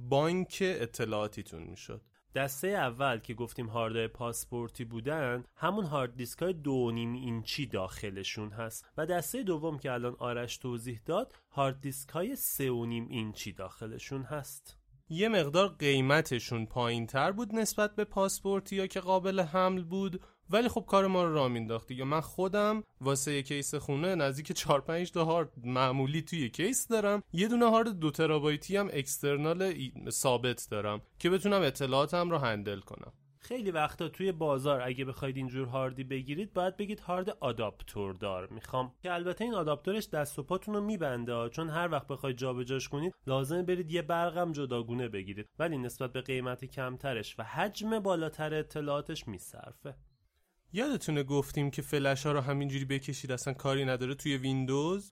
Speaker 1: بانک اطلاعاتیتون می‌شد.
Speaker 4: دسته اول که گفتیم هارد پاسپورتی بودن همون hard disk های دو نیم اینچی داخلشون هست. و دسته دوم که الان آرش توضیح داد hard disk های سه و نیم اینچی داخلشون هست.
Speaker 1: یه مقدار قیمتشون پایین تر بود نسبت به پاسپورتی یا که قابل حمل بود. ولی خب کار ما رو راه مینداخت دیگه. من خودم واسه یه case خونه نزدیک 4 5 تا هارد معمولی توی case دارم. یه دونه هارد دو ترابایتی هم external ثابت دارم که بتونم اطلاعاتم رو هندل کنم.
Speaker 4: خیلی وقتا توی بازار اگه بخواید اینجور هاردی بگیرید باید بگید هارد آداپتور دار می‌خوام. که البته این آداپتورش دست و پاتون رو میبنده چون هر وقت بخواید جابجاش کنید لازمه برید یه برقم جداگونه بگیرید. ولی نسبت به قیمت کمترش و حجم بالاتر اطلاعاتش میصرفه.
Speaker 1: یادتونه گفتیم که فلش ها رو همینجوری بکشید اصلا کاری نداره توی ویندوز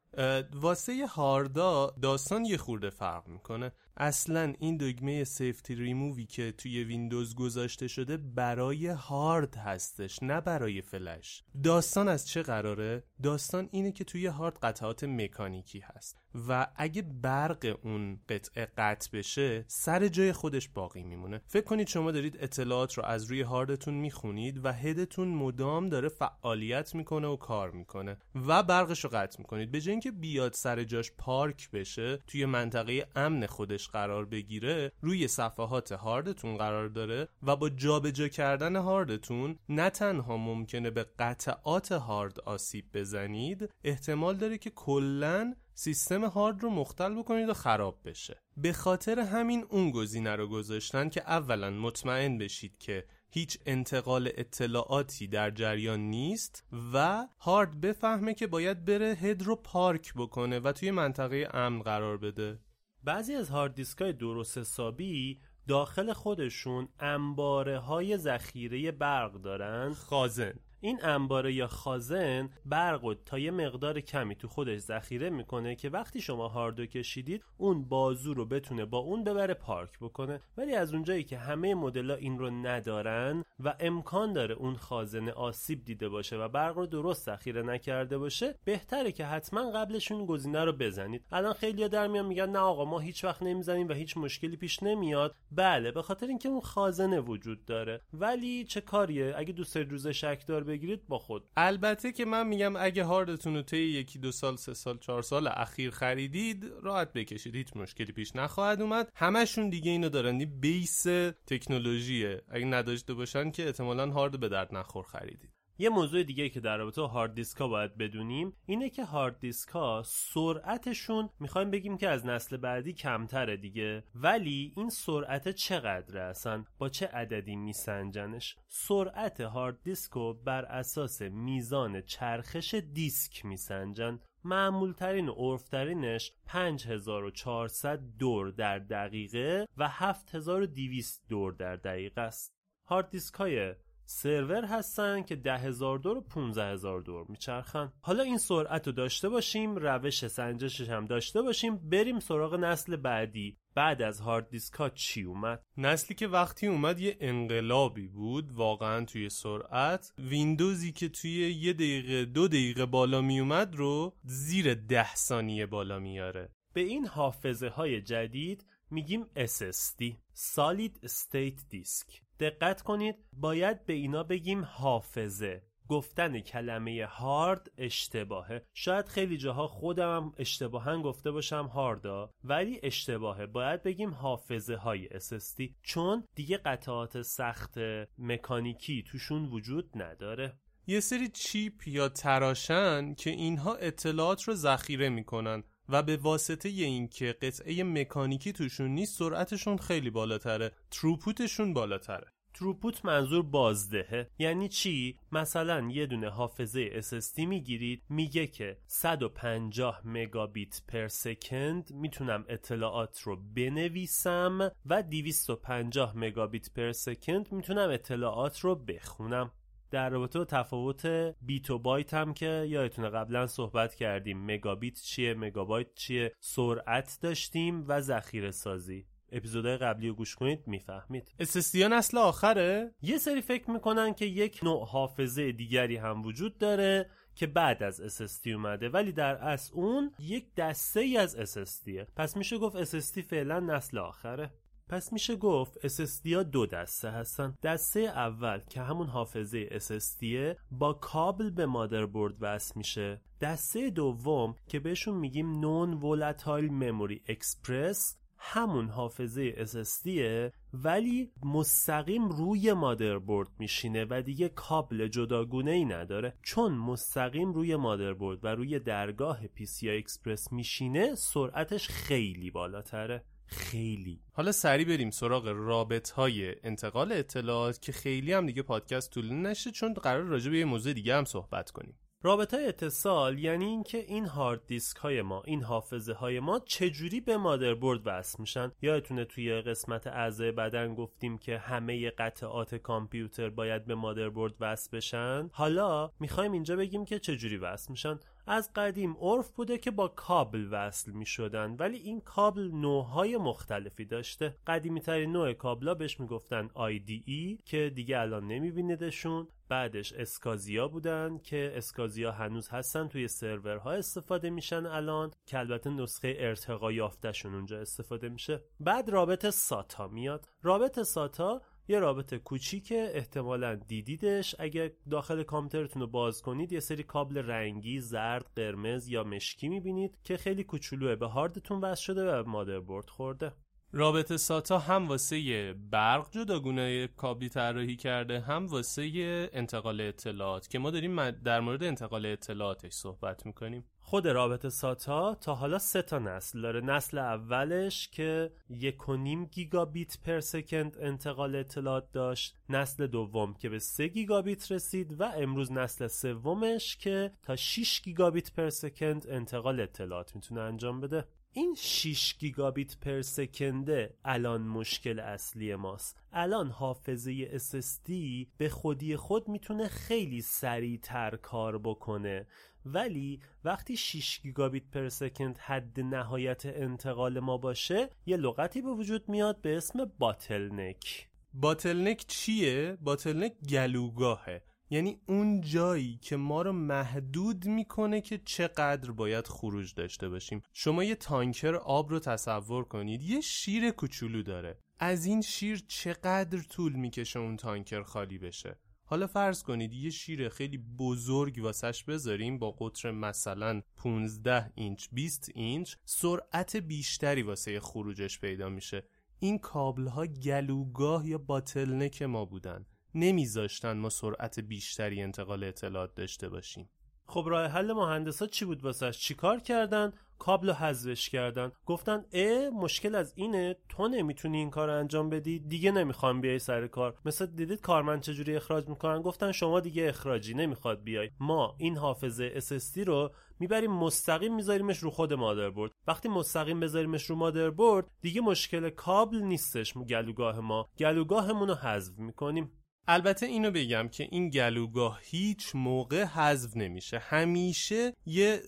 Speaker 1: واسه هاردا داستان یه خورده فرق می‌کنه. اصلا این دگمه سیفتی ریمووی که توی ویندوز گذاشته شده برای هارد هستش نه برای فلش. داستان از چه قراره؟ داستان اینه که توی هارد قطعات مکانیکی هست و اگه برق اون قطعه قطع بشه سر جای خودش باقی میمونه. فکر کنید شما دارید اطلاعات رو از روی هاردتون می‌خونید و هدتون مدام داره فعالیت می‌کنه و کار می‌کنه و برقش رو قطع می‌کنید. به جای اینکه بیاد سر جاش پارک بشه توی منطقه امن خودش قرار بگیره روی صفحات هاردتون قرار داره و با جابجا کردن هاردتون نه تنها ممکنه به قطعات هارد آسیب بزنید احتمال داره که کلا سیستم هارد رو مختل بکنید و خراب بشه. به خاطر همین اون گزینه رو گذاشتن که اولا مطمئن بشید که هیچ انتقال اطلاعاتی در جریان نیست و هارد بفهمه که باید بره هد رو پارک بکنه و توی منطقه امن قرار بده.
Speaker 4: بعضی از هارد دیسکای درست حسابی داخل خودشون انباره های ذخیره برق دارن.
Speaker 1: خازن.
Speaker 4: این انباره یا خازن برق تا یه مقدار کمی تو خودش ذخیره می‌کنه که وقتی شما هاردو کشیدید اون بازو رو بتونه با اون ببره پارک بکنه. ولی از اونجایی که همه مدل‌ها این رو ندارن و امکان داره اون خازن آسیب دیده باشه و برق رو درست ذخیره نکرده باشه بهتره که حتما قبلش اون گزینه رو بزنید. الان خیلی‌ها در میان میگن نه آقا ما هیچ وقت نمی‌زنیم و هیچ مشکلی پیش نمیاد. بله به خاطر اینکه اون خازنه وجود داره. ولی چه کاریه؟ اگه دوست روز شک دار بگیرید با خود.
Speaker 1: البته که من میگم اگه هاردتون رو طی یکی دو سال سه سال چهار سال اخیر خریدید راحت بکشید. هیچ مشکلی پیش نخواهد اومد. همشون دیگه اینو دارن. بیس تکنولوژیه. اگه نداشته باشن که احتمالا هارد به درد نخور خریدید.
Speaker 4: یه موضوع دیگه که در رابطه هارد دیسک ها باید بدونیم اینه که هارد دیسک ها سرعتشون می‌خوایم بگیم که از نسل بعدی کمتره دیگه. ولی این سرعت چقدره اصلا؟ با چه عددی میسنجنش؟ سرعت هارد دیسک رو بر اساس میزان چرخش دیسک میسنجن. معمولترین و عرفترینش 5400 دور در دقیقه و 7200 دور در دقیقه است. هارد دیسک های سرور هستن که ده هزار دور و 15 هزار دور میچرخن. حالا این سرعت رو داشته باشیم روش سنجشش هم داشته باشیم بریم سراغ نسل بعدی. بعد از هارد دیسک ها چی اومد؟
Speaker 1: نسلی که وقتی اومد یه انقلابی بود واقعا توی سرعت. ویندوزی که توی یه دقیقه دو دقیقه بالا می اومد رو زیر ده ثانیه بالا میاره.
Speaker 4: به این حافظه های جدید میگیم SSD Solid State Disk. دقت کنید باید به اینا بگیم حافظه. گفتن کلمه هارد اشتباهه. شاید خیلی جاها خودم اشتباها گفته باشم هاردا ولی اشتباهه. باید بگیم حافظه های SSD چون دیگه قطعات سخت مکانیکی توشون وجود نداره.
Speaker 1: یه سری چیپ یا تراشن که اینها اطلاعات رو ذخیره می‌کنن. و به واسطه اینکه قطعه مکانیکی توشون نیست سرعتشون خیلی بالاتره. تروپوتشون بالاتره.
Speaker 4: تروپوت منظور بازدهه. یعنی چی؟ مثلا یه دونه حافظه SSD می‌گیرید میگه که 150 مگابیت پر سکند می‌تونم اطلاعات رو بنویسم و 250 مگابیت پر سکند می‌تونم اطلاعات رو بخونم. در رابطه با تفاوت بیت و بایت هم که یادتونه قبلا صحبت کردیم مگابیت چیه مگابایت چیه سرعت داشتیم و ذخیره سازی. اپیزودهای قبلی رو گوش کنید می‌فهمید.
Speaker 1: SSD نسل آخره.
Speaker 4: یه سری فکر می‌کنن که یک نوع حافظه دیگری هم وجود داره که بعد از SSD اومده ولی در اصل اون یک دسته ای از SSDه پس میشه گفت SSD فعلا نسل آخره. پس میشه گفت SSD ها دو دسته هستن. دسته اول که همون حافظه SSD با کابل به مادربرد وصل میشه. دسته دوم که بهشون میگیم Non-Volatile Memory Express همون حافظه SSD ولی مستقیم روی مادربرد میشینه و دیگه کابل جداگونه ای نداره. چون مستقیم روی مادربرد و روی درگاه PCI اکسپرس میشینه سرعتش خیلی بالاتره. خیلی.
Speaker 1: حالا سریع بریم سراغ رابط های انتقال اطلاعات که خیلی هم دیگه پادکست طول نشه چون قرار راجع به یه موضوع دیگه هم صحبت کنیم.
Speaker 4: رابطه اتصال یعنی اینکه این هارد دیسک های ما این حافظه های ما چجوری به مادربرد وصل میشن؟ یادتونه توی قسمت اعضای بدن گفتیم که همه قطعات کامپیوتر باید به مادربرد وصل بشن؟ حالا می‌خوایم اینجا بگیم که چجوری وصل میشن. از قدیم عرف بوده که با کابل وصل می شدن ولی این کابل نوعهای مختلفی داشته. قدیمی ترین نوع کابلا بهش می‌گفتن IDE که دیگه الان نمیبینیدشون. بعدش اسکازیا بودن که اسکازیا هنوز هستن توی سرورها استفاده میشن الان. که البته نسخه ارتقا یافتهشون اونجا استفاده میشه. بعد رابط ساتا میاد. رابط ساتا یه رابط کوچیکه احتمالا دیدیدش. اگه داخل کامپیوترتون رو باز کنید یه سری کابل رنگی زرد قرمز یا مشکی می‌بینید که خیلی کوچولوه. به هاردتون وصل شده و مادربرد خورده.
Speaker 1: رابط SATA هم واسه برق جداگونه کابلی طراحی کرده هم واسه انتقال اطلاعات که ما داریم در مورد انتقال اطلاعاتش صحبت می‌کنیم.
Speaker 4: خود رابط SATA تا حالا سه تا نسل داره. نسل اولش که یک و نیم گیگابیت per second انتقال اطلاعات داشت. نسل دوم که به 3 گیگابیت رسید و امروز نسل سومش که تا 6 گیگابیت per second انتقال اطلاعات می‌تونه انجام بده. این 6 گیگابیت per second ه الان مشکل اصلی ماست. الان حافظه SSD به خودی خود می‌تونه خیلی سریعتر کار بکنه. ولی وقتی 6 گیگابیت per second حد نهایت انتقال ما باشه یه لغتی به وجود میاد به اسم bottleneck.
Speaker 1: bottleneck چیه؟ bottleneck گلوگاهه. یعنی اون جایی که ما رو محدود می‌کنه که چقدر باید خروج داشته باشیم. شما یه تانکر آب رو تصور کنید یه شیر کوچولو داره. از این شیر چقدر طول می‌کشه اون تانکر خالی بشه؟ حالا فرض کنید یه شیر خیلی بزرگ واسش بذاریم با قطر مثلا 15 اینچ 20 اینچ سرعت بیشتری واسه خروجش پیدا میشه. این کابل ها گلوگاه یا باتلنک ما بودن. نمیذاشتن ما سرعت بیشتری انتقال اطلاعات داشته باشیم.
Speaker 4: خب راه حل مهندسا چی بود واسش چیکار کردن؟ کابل رو حذفش کردن. گفتن اه مشکل از اینه. تو نمی‌تونی این کار انجام بدی. دیگه نمی‌خوام بیای سر کار. مثل دیدید کارمند چجوری اخراج می‌کنن؟ گفتن شما دیگه اخراجی نمی‌خواد بیای. ما این حافظه SSD رو می‌بریم مستقیم میذاریمش رو خود مادربرد وقتی مستقیم بذاریمش رو مادربرد دیگه مشکل کابل نیستش. گلوگاه ما. گلوگاهمون رو حذف می‌کنیم.
Speaker 1: البته اینو بگم که این گلوگاه هیچ موقع حذف نمیشه. همیشه یه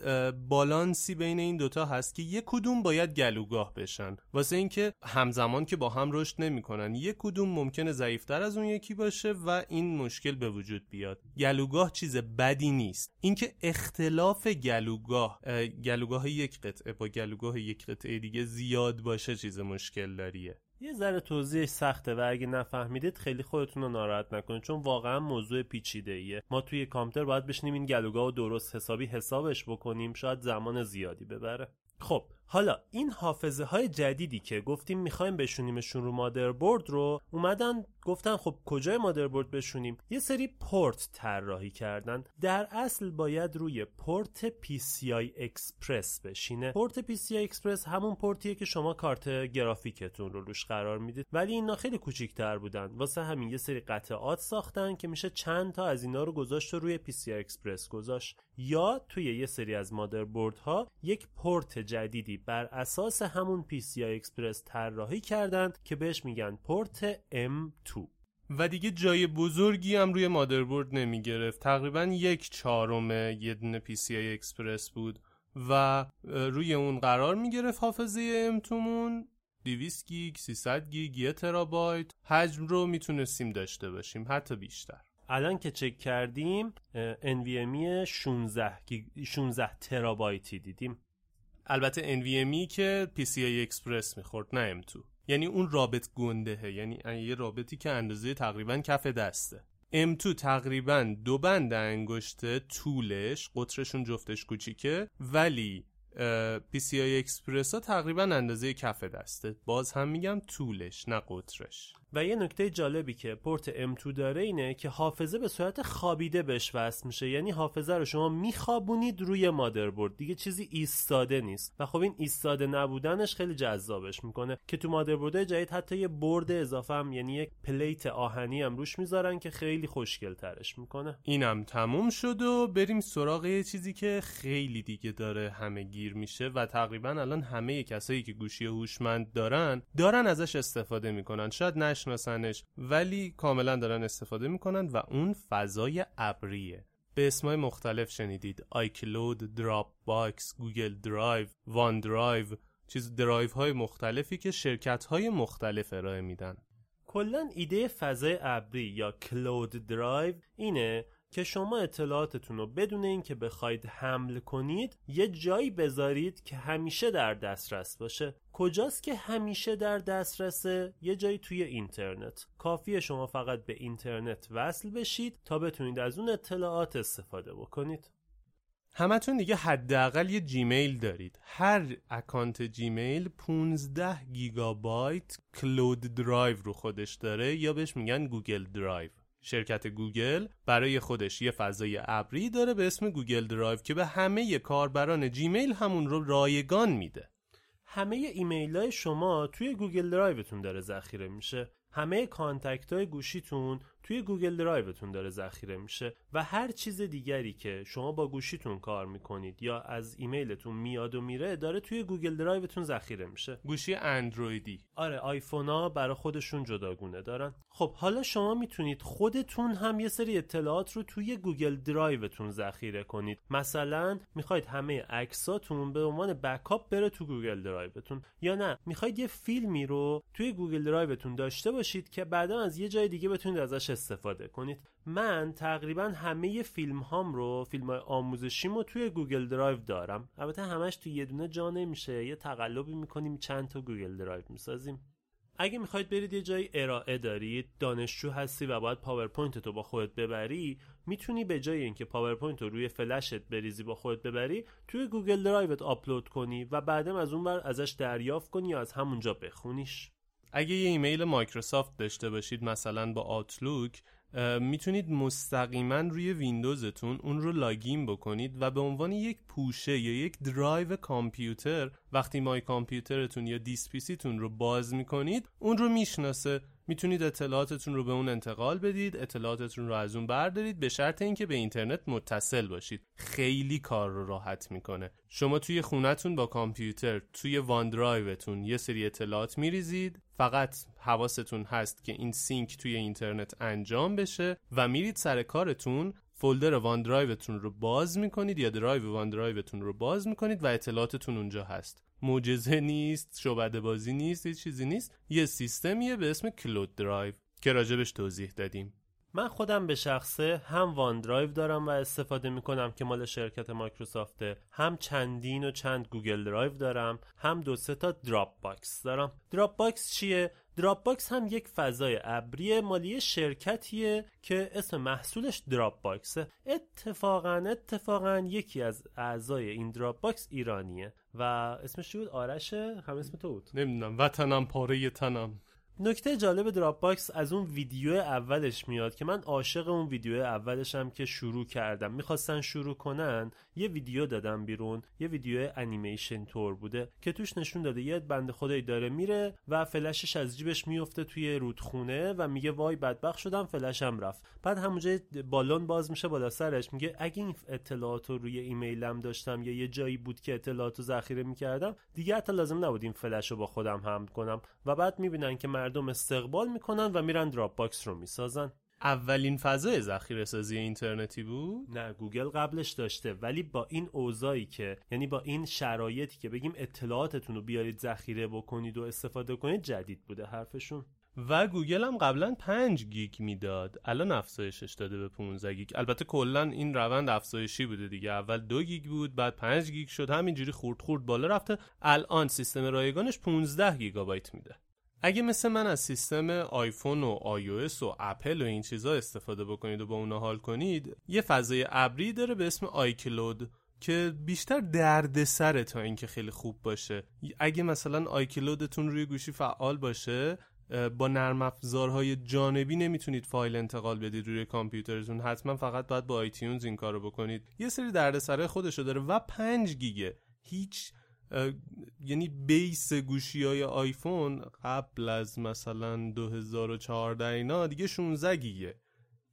Speaker 1: بالانسی بین این دوتا هست که یه کدوم باید گلوگاه بشن. واسه اینکه همزمان که با هم رشد نمی‌کنن. یه کدوم ممکنه ضعیفتر از اون یکی باشه و این مشکل به وجود بیاد. گلوگاه چیز بدی نیست. اینکه اختلاف گلوگاه گلوگاه یک قطعه با گلوگاه یک قطعه دیگه زیاد باشه چیز مشکل داریه.
Speaker 4: یه ذره توضیحش سخته و اگه نفهمیدید خیلی خودتون رو ناراحت نکنید چون واقعا موضوع پیچیده ایه ما توی کامپیوتر باید بشینیم این گلوگاه و درست حسابی حسابش بکنیم شاید زمان زیادی ببره. خب حالا این حافظه های جدیدی که گفتیم می‌خوایم بشونیمشون رو مادربرد رو اومدن گفتن خب کجای مادربرد بشونیم؟ یه سری پورت طراحی کردن. در اصل باید روی پورت PCI Express بشینه. پورت PCI Express همون پورتیه که شما کارت گرافیکتون رو روش قرار می‌دید. ولی اینا خیلی کوچیک‌تر بودن. واسه همین یه سری قطعات ساختن که میشه چند تا از اینا رو گذاشت و روی PCI Express گذاشت. یا توی یه سری از مادربردها یک پورت جدیدی بر اساس همون PCI Express طراحی کردند که بهش میگن پورت M2
Speaker 1: و دیگه جای بزرگی هم روی مادربرد نمی گرفت تقریبا یک چهارم یه دونه PCI Express بود و روی اون قرار می گرفت حافظه M2مون 200 گیگ 300 گیگ 1 ترابایت. حجم رو می‌تونستیم داشته باشیم حتی بیشتر.
Speaker 4: الان که چک کردیم NVMe 16 16 ترابایتی دیدیم.
Speaker 1: البته NVMe که PCI Express می‌خورد نه M2 یعنی اون رابط گندهه یعنی یه رابطی که اندازه تقریبا کف دسته. M2 تقریبا دو بند انگشته طولش قطرشون جفتش کوچیکه ولی PCI Express ها تقریبا اندازه کف دسته. باز هم میگم طولش نه قطرش.
Speaker 4: و یه نکته جالبی که پورت M2 داره اینه که حافظه به صورت خوابیده بهش وصل میشه. یعنی حافظه رو شما میخوابونید روی مادربرد دیگه چیزی ایستاده نیست. و خب این ایستاده نبودنش خیلی جذابش می‌کنه که تو مادربردهای جدید حتی یه برد اضافه هم یعنی یک پلیت آهنی هم روش می‌ذارن که خیلی خوشگل ترش می‌کنه.
Speaker 1: اینم تموم شد و بریم سراغ یه چیزی که خیلی دیگه داره همه گیر میشه و تقریبا الان همه کسایی که گوشی هوشمند دارن دارن ازش استفاده می‌کنن. شاید نشناسنش ولی کاملا دارن استفاده می‌کنن و اون فضای ابریه. به اسمای مختلف شنیدید. iCloud، Dropbox، Google Drive، OneDrive چیز درایو های مختلفی که شرکت های مختلف ارائه میدن.
Speaker 4: کلا ایده فضای ابری یا cloud drive اینه که شما اطلاعاتتون رو بدون اینکه بخواید حمل کنید یه جایی بذارید که همیشه در دسترس باشه. کجاست که همیشه در دسترسه؟ یه جایی توی اینترنت. کافیه شما فقط به اینترنت وصل بشید تا بتونید از اون اطلاعات استفاده بکنید.
Speaker 1: همتون دیگه حداقل یه Gmail دارید. هر account Gmail 15 گیگابایت cloud drive رو خودش داره یا بهش میگن Google Drive. شرکت گوگل برای خودش یه فضای ابری داره به اسم Google Drive که به همه کاربران Gmail همون رو رایگان میده.
Speaker 4: همه ایمیل های شما توی Google Drive تون داره ذخیره میشه. همه contact های گوشیتون توی Google Drive تون داره ذخیره میشه و هر چیز دیگری که شما با گوشیتون کار می‌کنید یا از ایمیلتون میاد و میره داره توی Google Drive تون ذخیره میشه.
Speaker 1: گوشی اندرویدی.
Speaker 4: آره آیفونا برای خودشون جداگونه دارن. خب حالا شما می‌تونید خودتون هم یه سری اطلاعات رو توی Google Drive تون ذخیره کنید. مثلا می‌خواید همه عکساتون به عنوان backup بره تو Google Drive تون یا نه؟ می‌خواید یه فیلمی رو توی Google Drive تون داشته باشید که بعدا از یه جای دیگه بتونید ازش استفاده کنید. من تقریبا همه فیلم هام رو فیلم های آموزشیمو توی Google Drive دارم. البته همش توی یه دونه جا نمیشه. یه تقلبی می‌کنیم چند تا Google Drive می‌سازیم. اگه می‌خواید برید یه جایی ارائه دارید دانشجو هستی و باید پاورپوینت تو با خودت ببری می‌تونی به جای اینکه پاورپوینت رو روی فلشت بریزی با خودت ببری توی Google Drive ت آپلود کنی و بعدم از اون بر ازش دریافت کنی یا از همونجا بخونیش.
Speaker 1: اگه یه ایمیل مایکروسافت داشته باشید مثلا با Outlook می‌تونید مستقیما روی ویندوزتون اون رو login بکنید و به عنوان یک پوشه یا یک درایو کامپیوتر وقتی My Computer تون یا This PC تون رو باز می‌کنید اون رو می‌شناسه. می‌تونید اطلاعاتتون رو به اون انتقال بدید اطلاعاتتون رو از اون بردارید به شرط اینکه به اینترنت متصل باشید. خیلی کار رو راحت می‌کنه. شما توی خونتون با کامپیوتر توی OneDrive تون یه سری اطلاعات میریزید. فقط حواستون هست که این sync توی اینترنت انجام بشه و میرید سر کارتون folder OneDrive تون رو باز می‌کنید یا drive OneDrive تون رو باز می‌کنید و اطلاعاتتون اونجا هست. معجزه نیست شعبده بازی نیست هیچ چیزی نیست. یه سیستمیه به اسم cloud drive که راجبش توضیح دادیم.
Speaker 4: من خودم به شخصه هم OneDrive دارم و استفاده می‌کنم که مال شرکت مایکروسافته هم چندین و چند Google Drive دارم هم دو سه تا Dropbox دارم. Dropbox چیه؟ Dropbox هم یک فضای ابری مال یه شرکتیه که اسم محصولش Dropbox ه اتفاقا اتفاقا یکی از اعضای این Dropbox ایرانیه و اسمش بود؟ آرش هم اسم تو بود.
Speaker 1: نمی‌دونم. وطنم پاره تنم.
Speaker 4: نکته جالب Dropbox از اون ویدیو اولش میاد که من عاشق اون ویدیو اولشم که شروع کردم. می‌خواستن شروع کنن یه ویدیو دادن بیرون. یه ویدیو انیمیشن طور بوده که توش نشون داده. یه بنده خدایی داره میره و فلشش از جیبش میفته توی رودخونه و میگه وای بدبخت شدم فلشم رفت. بعد همونجا بالون باز میشه بالا سرش. میگه اگه این اطلاعات رو روی ایمیلم داشتم یا یه جایی بود که اطلاعات رو ذخیره می‌کردم دیگه حتی لازم نبود این فلش رو با خودم حمل کنم. و بعد می‌بینن که مردم استقبال می‌کنن و میرن Dropbox رو می‌سازن.
Speaker 1: اولین فضای ذخیره سازی اینترنتی بود؟
Speaker 4: نه گوگل قبلش داشته ولی با این اوضاعی که یعنی با این شرایطی که بگیم اطلاعاتتون رو بیارید ذخیره بکنید و استفاده کنید جدید بوده حرفشون.
Speaker 1: و گوگل هم قبلا 5 گیگ می‌داد. الان افزایشش داده به 15 گیگ. البته کلا این روند افزایشی بوده دیگه. اول 2 گیگ بود بعد 5 گیگ شد. همینجوری خورد خورد بالا رفته. الان سیستم رایگانش 15 گیگابایت میده. اگه مثل من از سیستم آیفون و آی و اپل و این چیزا استفاده بکنید و با اونا حال کنید یه فضای ابری داره به اسم iCloud که بیشتر درد سره تا اینکه خیلی خوب باشه. اگه مثلا iCloud تون روی گوشی فعال باشه با نرم افزارهای جانبی نمی‌تونید فایل انتقال بدید روی کامپیوترتون. حتما فقط باید با iTunes این کارو بکنید. یه سری دردسرای خودشو داره و 5 گیگه. هیچ یعنی base گوشی های آیفون قبل از مثلا 2014 اینا دیگه 16 گیگه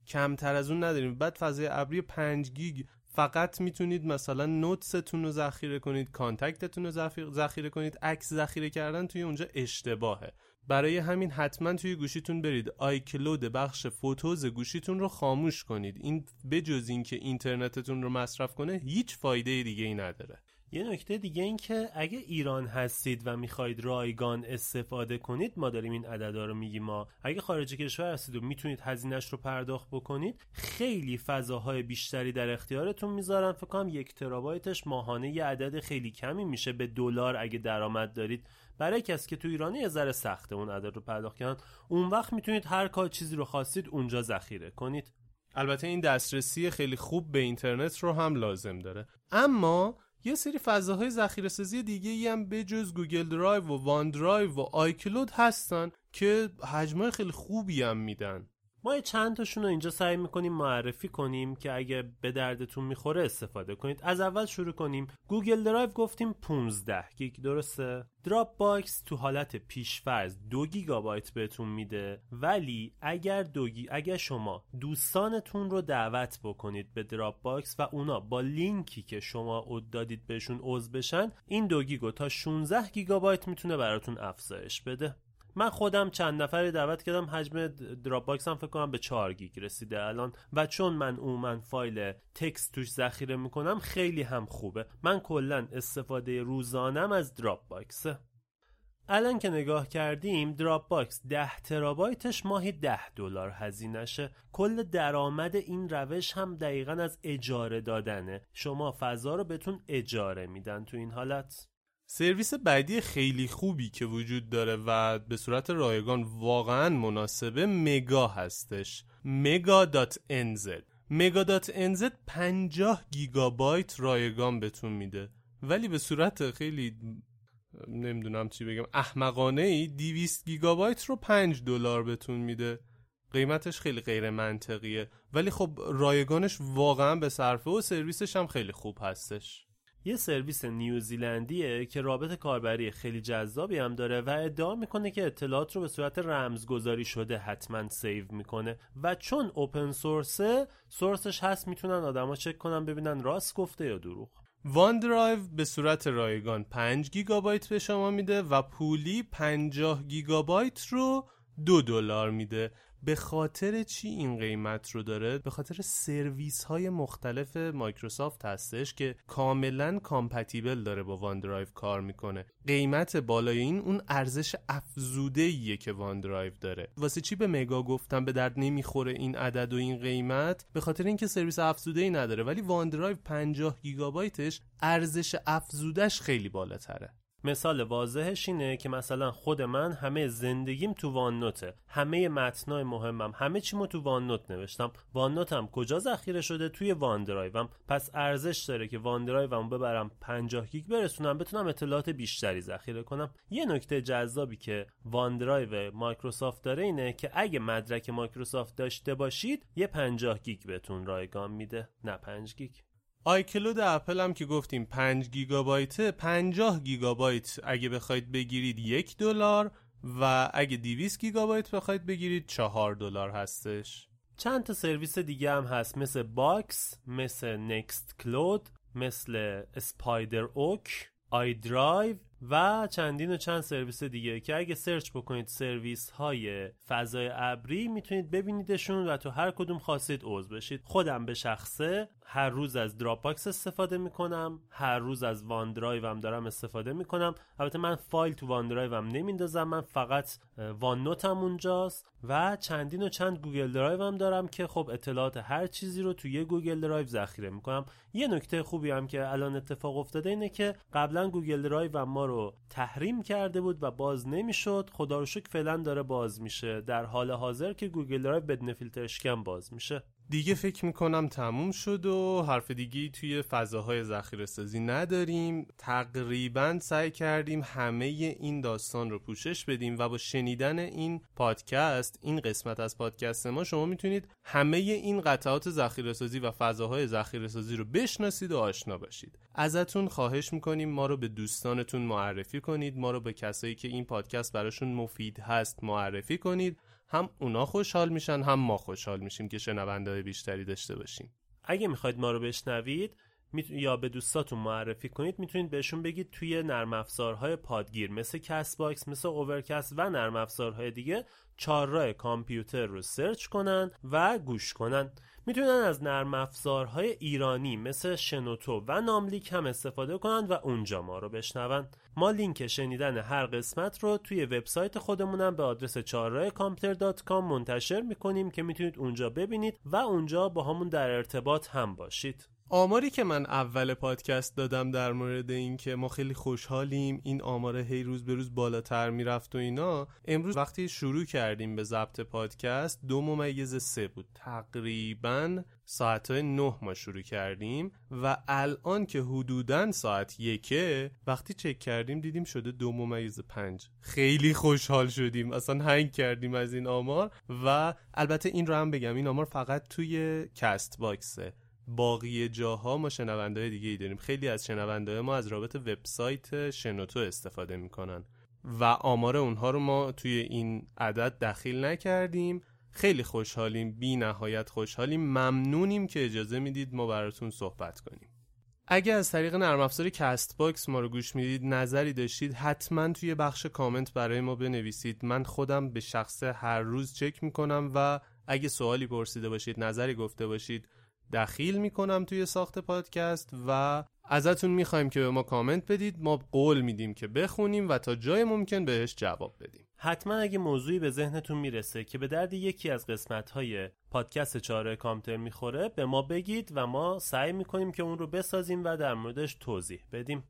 Speaker 1: کمتر از اون نداریم. بعد فضای ابری 5 گیگ. فقط می‌تونید مثلا notes تون رو ذخیره کنید کانتکتتون رو ذخیره کنید عکس ذخیره کردن توی اونجا اشتباهه. برای همین حتما توی گوشیتون برید. iCloud بخش Photos گوشیتون رو خاموش کنید. این بجز اینکه اینترنتتون رو مصرف کنه هیچ فایده دیگه ای نداره.
Speaker 4: یه نکته دیگه این که اگه ایران هستید و می‌خواید رایگان استفاده کنید ما داریم این عددا رو میگیم. ما اگه خارج کشور هستید و می‌تونید هزینهش رو پرداخت بکنید خیلی فضاهای بیشتری در اختیارتون می‌ذارن. فکر کنم یک ترابایتش ماهانه یه عدد خیلی کمی میشه به دلار اگه درآمد دارید. برای کسی که تو ایرانی یه ذره سخته اون عدد رو پرداخت کردن. اون وقت می‌تونید هر کار چیزی رو خواستید اونجا ذخیره کنید.
Speaker 1: البته این دسترسی خیلی خوب به اینترنت رو هم لازم داره. اما یه سری فضاهای ذخیره سازی دیگه ای هم بجز Google Drive و OneDrive و iCloud هستن که حجمای خیلی خوبی هم میدن.
Speaker 4: ما چند تاشون رو اینجا سعی می‌کنیم معرفی کنیم که اگه به دردتون می‌خوره استفاده کنید. از اول شروع کنیم. Google Drive گفتیم 15 گیگ. درسته؟ Dropbox تو حالت پیشفرض دو گیگابایت بهتون میده. ولی اگر دوگی اگر شما دوستانتون رو دعوت بکنید به Dropbox و اونا با لینکی که شما دادید بهشون عضو بشن این دو گیگو تا 16 گیگابایت می‌تونه براتون افزایش بده. من خودم چند نفری دعوت کردم حجم Dropbox م فکر کنم به 4 گیگ رسیده الان. و چون من من فایل text توش ذخیره می‌کنم خیلی هم خوبه. من کلا استفاده روزانم از Dropbox ه الان که نگاه کردیم Dropbox 10 ترابایتش ماهی 10 دلار هزینهشه. کل درآمد این روش هم دقیقا از اجاره دادنه. شما فضا رو بهتون اجاره میدن تو این حالت.
Speaker 1: سرویس بعدی خیلی خوبی که وجود داره و به صورت رایگان واقعا مناسبه مگا هستش. mega.nz mega.nz 50 گیگابایت رایگان بهتون میده. ولی به صورت خیلی نمی‌دونم چی بگم احمقانه ای 200 گیگابایت رو 5 دلار بهتون میده. قیمتش خیلی غیر منطقیه. ولی خب رایگانش واقعا به صرفه و سرویسش هم خیلی خوب هستش.
Speaker 4: یه سرویس نیوزیلندیه که رابط کاربری خیلی جذابی هم داره و ادعا می‌کنه که اطلاعات رو به صورت رمزگذاری شده حتما save می‌کنه. و چون open source ه source ش هست می‌تونن آدما چک کنن ببینن راست گفته یا دروغ.
Speaker 1: OneDrive به صورت رایگان 5 گیگابایت به شما میده و پولی 50 گیگابایت رو دو دلار میده. به خاطر چی این قیمت رو داره؟ به خاطر سرویس های مختلف مایکروسافت هستش که کاملا compatible داره با OneDrive کار می‌کنه. قیمت بالای این اون ارزش افزوده ایه که OneDrive داره. واسه چی به Mega گفتم به درد نمی‌خوره این عدد و این قیمت؟ به خاطر اینکه سرویس افزوده ای نداره ولی OneDrive 50 گیگابایتش ارزش افزودش خیلی بالاتره.
Speaker 4: مثال واضحش اینه که مثلا خود من همه زندگیم تو OneNote ه همه متنای مهمم. همه چیمو تو OneNote نوشتم. OneNote م کجا ذخیره شده؟ توی OneDrive م. پس ارزش داره که OneDrive م ببرم 50 گیگ برسونم بتونم اطلاعات بیشتری ذخیره کنم. یه نکته جذابی که OneDrive مایکروسافت داره اینه که اگه مدرک مایکروسافت داشته باشید یه 50 گیگ بهتون رایگان میده. نه 5 گیگ.
Speaker 1: iCloud اپل هم که گفتیم 5 گیگابایت 50 گیگابایت اگه بخواید بگیرید یک دلار و اگه 200 گیگابایت بخواید بگیرید 4 دلار هستش.
Speaker 4: چند تا سرویس دیگه هم هست؟ مثل Box مثل Nextcloud مثل SpiderOak iDrive و چندین و چند سرویس دیگه که اگه search بکنید سرویس های فضای ابری می‌تونید ببینیدشون و تو هر کدوم خواستید عضو بشید. خودم به شخصه هر روز از Dropbox استفاده می‌کنم هر روز از OneDrive هم دارم استفاده می‌کنم. البته من فایل تو OneDrive هم نمیندازم من فقط OneNote م اونجاست و چندین و چند گوگل درایو هم دارم که خب اطلاعات هر چیزی رو تو یه Google Drive ذخیره می‌کنم. یه نکته خوبی هم که الان اتفاق افتاده اینه که قبلا Google Drive ما رو تحریم کرده بود و باز نمی‌شد. خدا رو شکر فعلا داره باز میشه. در حال حاضر که Google Drive بدون فیلتر باز میشه.
Speaker 1: دیگه فکر می‌کنم تموم شد و حرف دیگه توی فضاهای ذخیره سازی نداریم. تقریبا سعی کردیم همه این داستان رو پوشش بدیم و با شنیدن این پادکست این قسمت از پادکست ما شما می‌تونید همه این قطعات ذخیره سازی و فضاهای ذخیره سازی رو بشناسید و آشنا باشید ازتون خواهش می‌کنیم ما رو به دوستانتون معرفی کنید ما رو به کسایی که این پادکست براشون مفید هست معرفی کنید. هم اونا خوشحال میشن هم ما خوشحال میشیم که شنونده بیشتری داشته باشیم.
Speaker 4: اگه می‌خواید ما رو بشنوید یا به دوستاتون معرفی کنید می‌تونید بهشون بگید توی نرم افزارهای پادگیر مثل Castbox مثل Overcast و نرم افزارهای دیگه چهارراه کامپیوتر رو search کنن و گوش کنن. می‌تونن از نرم افزارهای ایرانی مثل شنوتو و ناملیک هم استفاده کنن و اونجا ما رو بشنون. ما لینک شنیدن هر قسمت رو توی وبسایت خودمونم به آدرس چهارراه کامپیوتر منتشر می‌کنیم که می‌تونید اونجا ببینید و اونجا با همون در ارتباط هم باشید.
Speaker 1: آماری که من اول پادکست دادم در مورد این که ما خیلی خوشحالیم این آمار هی روز به روز بالاتر می‌رفت و اینا امروز وقتی شروع کردیم به ضبط پادکست دو ممیز سه بود. تقریبا ساعت نه ما شروع کردیم و الان که حدودا ساعت یکه وقتی چک کردیم دیدیم شده دو ممیز پنج. خیلی خوشحال شدیم. اصلا هنگ کردیم از این آمار و البته این رو هم بگم این آمار فقط توی Castbox ه. باقی جاها ما شنونده دیگه ای داریم. خیلی از شنونده ما از رابط وبسایت شنوتو استفاده می‌کنن. و آمار اونها رو ما توی این عدد دخیل نکردیم. خیلی خوشحالیم بی نهایت خوشحالیم. ممنونیم که اجازه می‌دید ما براتون صحبت کنیم. اگه از طریق نرم افزار Castbox ما رو گوش می‌دید نظری داشتید حتما توی بخش کامنت برای ما بنویسید. من خودم به شخصه هر روز چک می‌کنم و اگه سوالی پرسیده باشید نظری گفته باشید دخیل می‌کنم توی ساخت پادکست و ازتون می‌خوایم که به ما کامنت بدید. ما قول میدیم که بخونیم و تا جای ممکن بهش جواب بدیم.
Speaker 4: حتما اگه موضوعی به ذهنتون می‌رسه که به درد یکی از قسمت های پادکست چاره کامتر می‌خوره به ما بگید و ما سعی می‌کنیم که اون رو بسازیم و در موردش توضیح بدیم.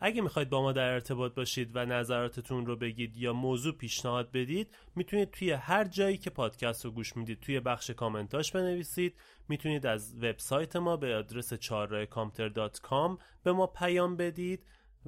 Speaker 4: اگه می‌خواید با ما در ارتباط باشید و نظراتتون رو بگید یا موضوع پیشنهاد بدید می‌تونید توی هر جایی که پادکست رو گوش می‌دید توی بخش کامنتاش بنویسید. می‌تونید از وبسایت ما به آدرس چهارراهکامپیوتر به ما پیام بدید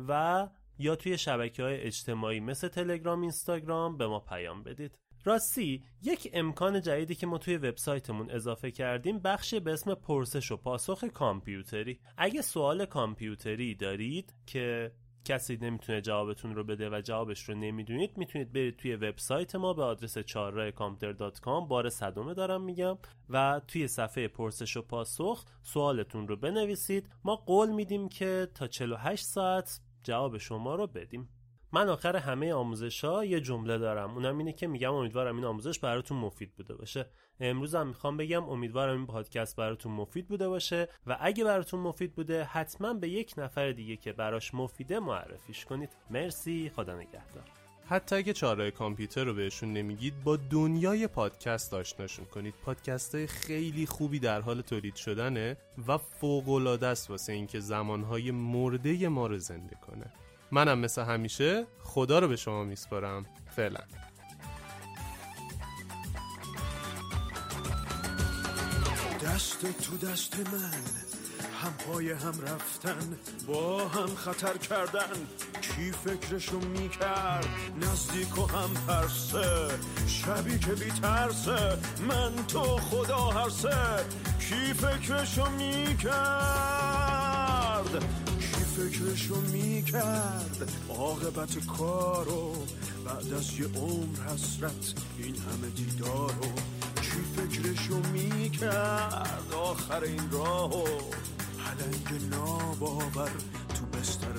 Speaker 4: و یا توی شبکه های اجتماعی مثل تلگرام اینستاگرام به ما پیام بدید. راستی یک امکان جدیدی که ما توی وبسایتمون اضافه کردیم بخشی به اسم پرسش و پاسخ کامپیوتری. اگه سوال کامپیوتری دارید که کسی نمی‌تونه جوابتون رو بده و جوابش رو نمی‌دونید می‌تونید برید توی وبسایت ما به آدرس چهارراهکامپیوتر.com بار صدومه دارم میگم و توی صفحه پرسش و پاسخ سوالتون رو بنویسید. ما قول میدیم که تا 48 ساعت جواب شما رو بدیم. من آخر همه آموزش ها یه جمله دارم. اونم اینه که میگم امیدوارم این آموزش براتون مفید بوده باشه. امروز هم می‌خوام بگم امیدوارم این پادکست براتون مفید بوده باشه و اگه براتون مفید بوده حتما به یک نفر دیگه که براش مفیده معرفیش کنید. مرسی خدا نگهدار.
Speaker 1: حتی اگه چاره کامپیوتر رو بهشون نمیگید با دنیای پادکست آشناشون کنید. پادکست های خیلی خوبی در حال تولید شدنه و فوق العاده است واسه اینکه زمانهای مرده ما رو زنده کنه. منم مثل همیشه خدا رو به شما میسپارم. فعلا.
Speaker 3: دست تو دست من هم پای هم رفتن با هم خطر کردن. کی فکرشو می‌کرد؟ نزدیک و هم پرسه شبی که بی ترسه من تو خدا هرسه. کی فکرشو می‌کرد؟ فکرشو می‌کرد. عاقبت کارو بعد از یه عمر حسرت این همه دیدارو چی فکرشو می‌کرد؟ آخر این راهو. حلنگ ناباور تو بستر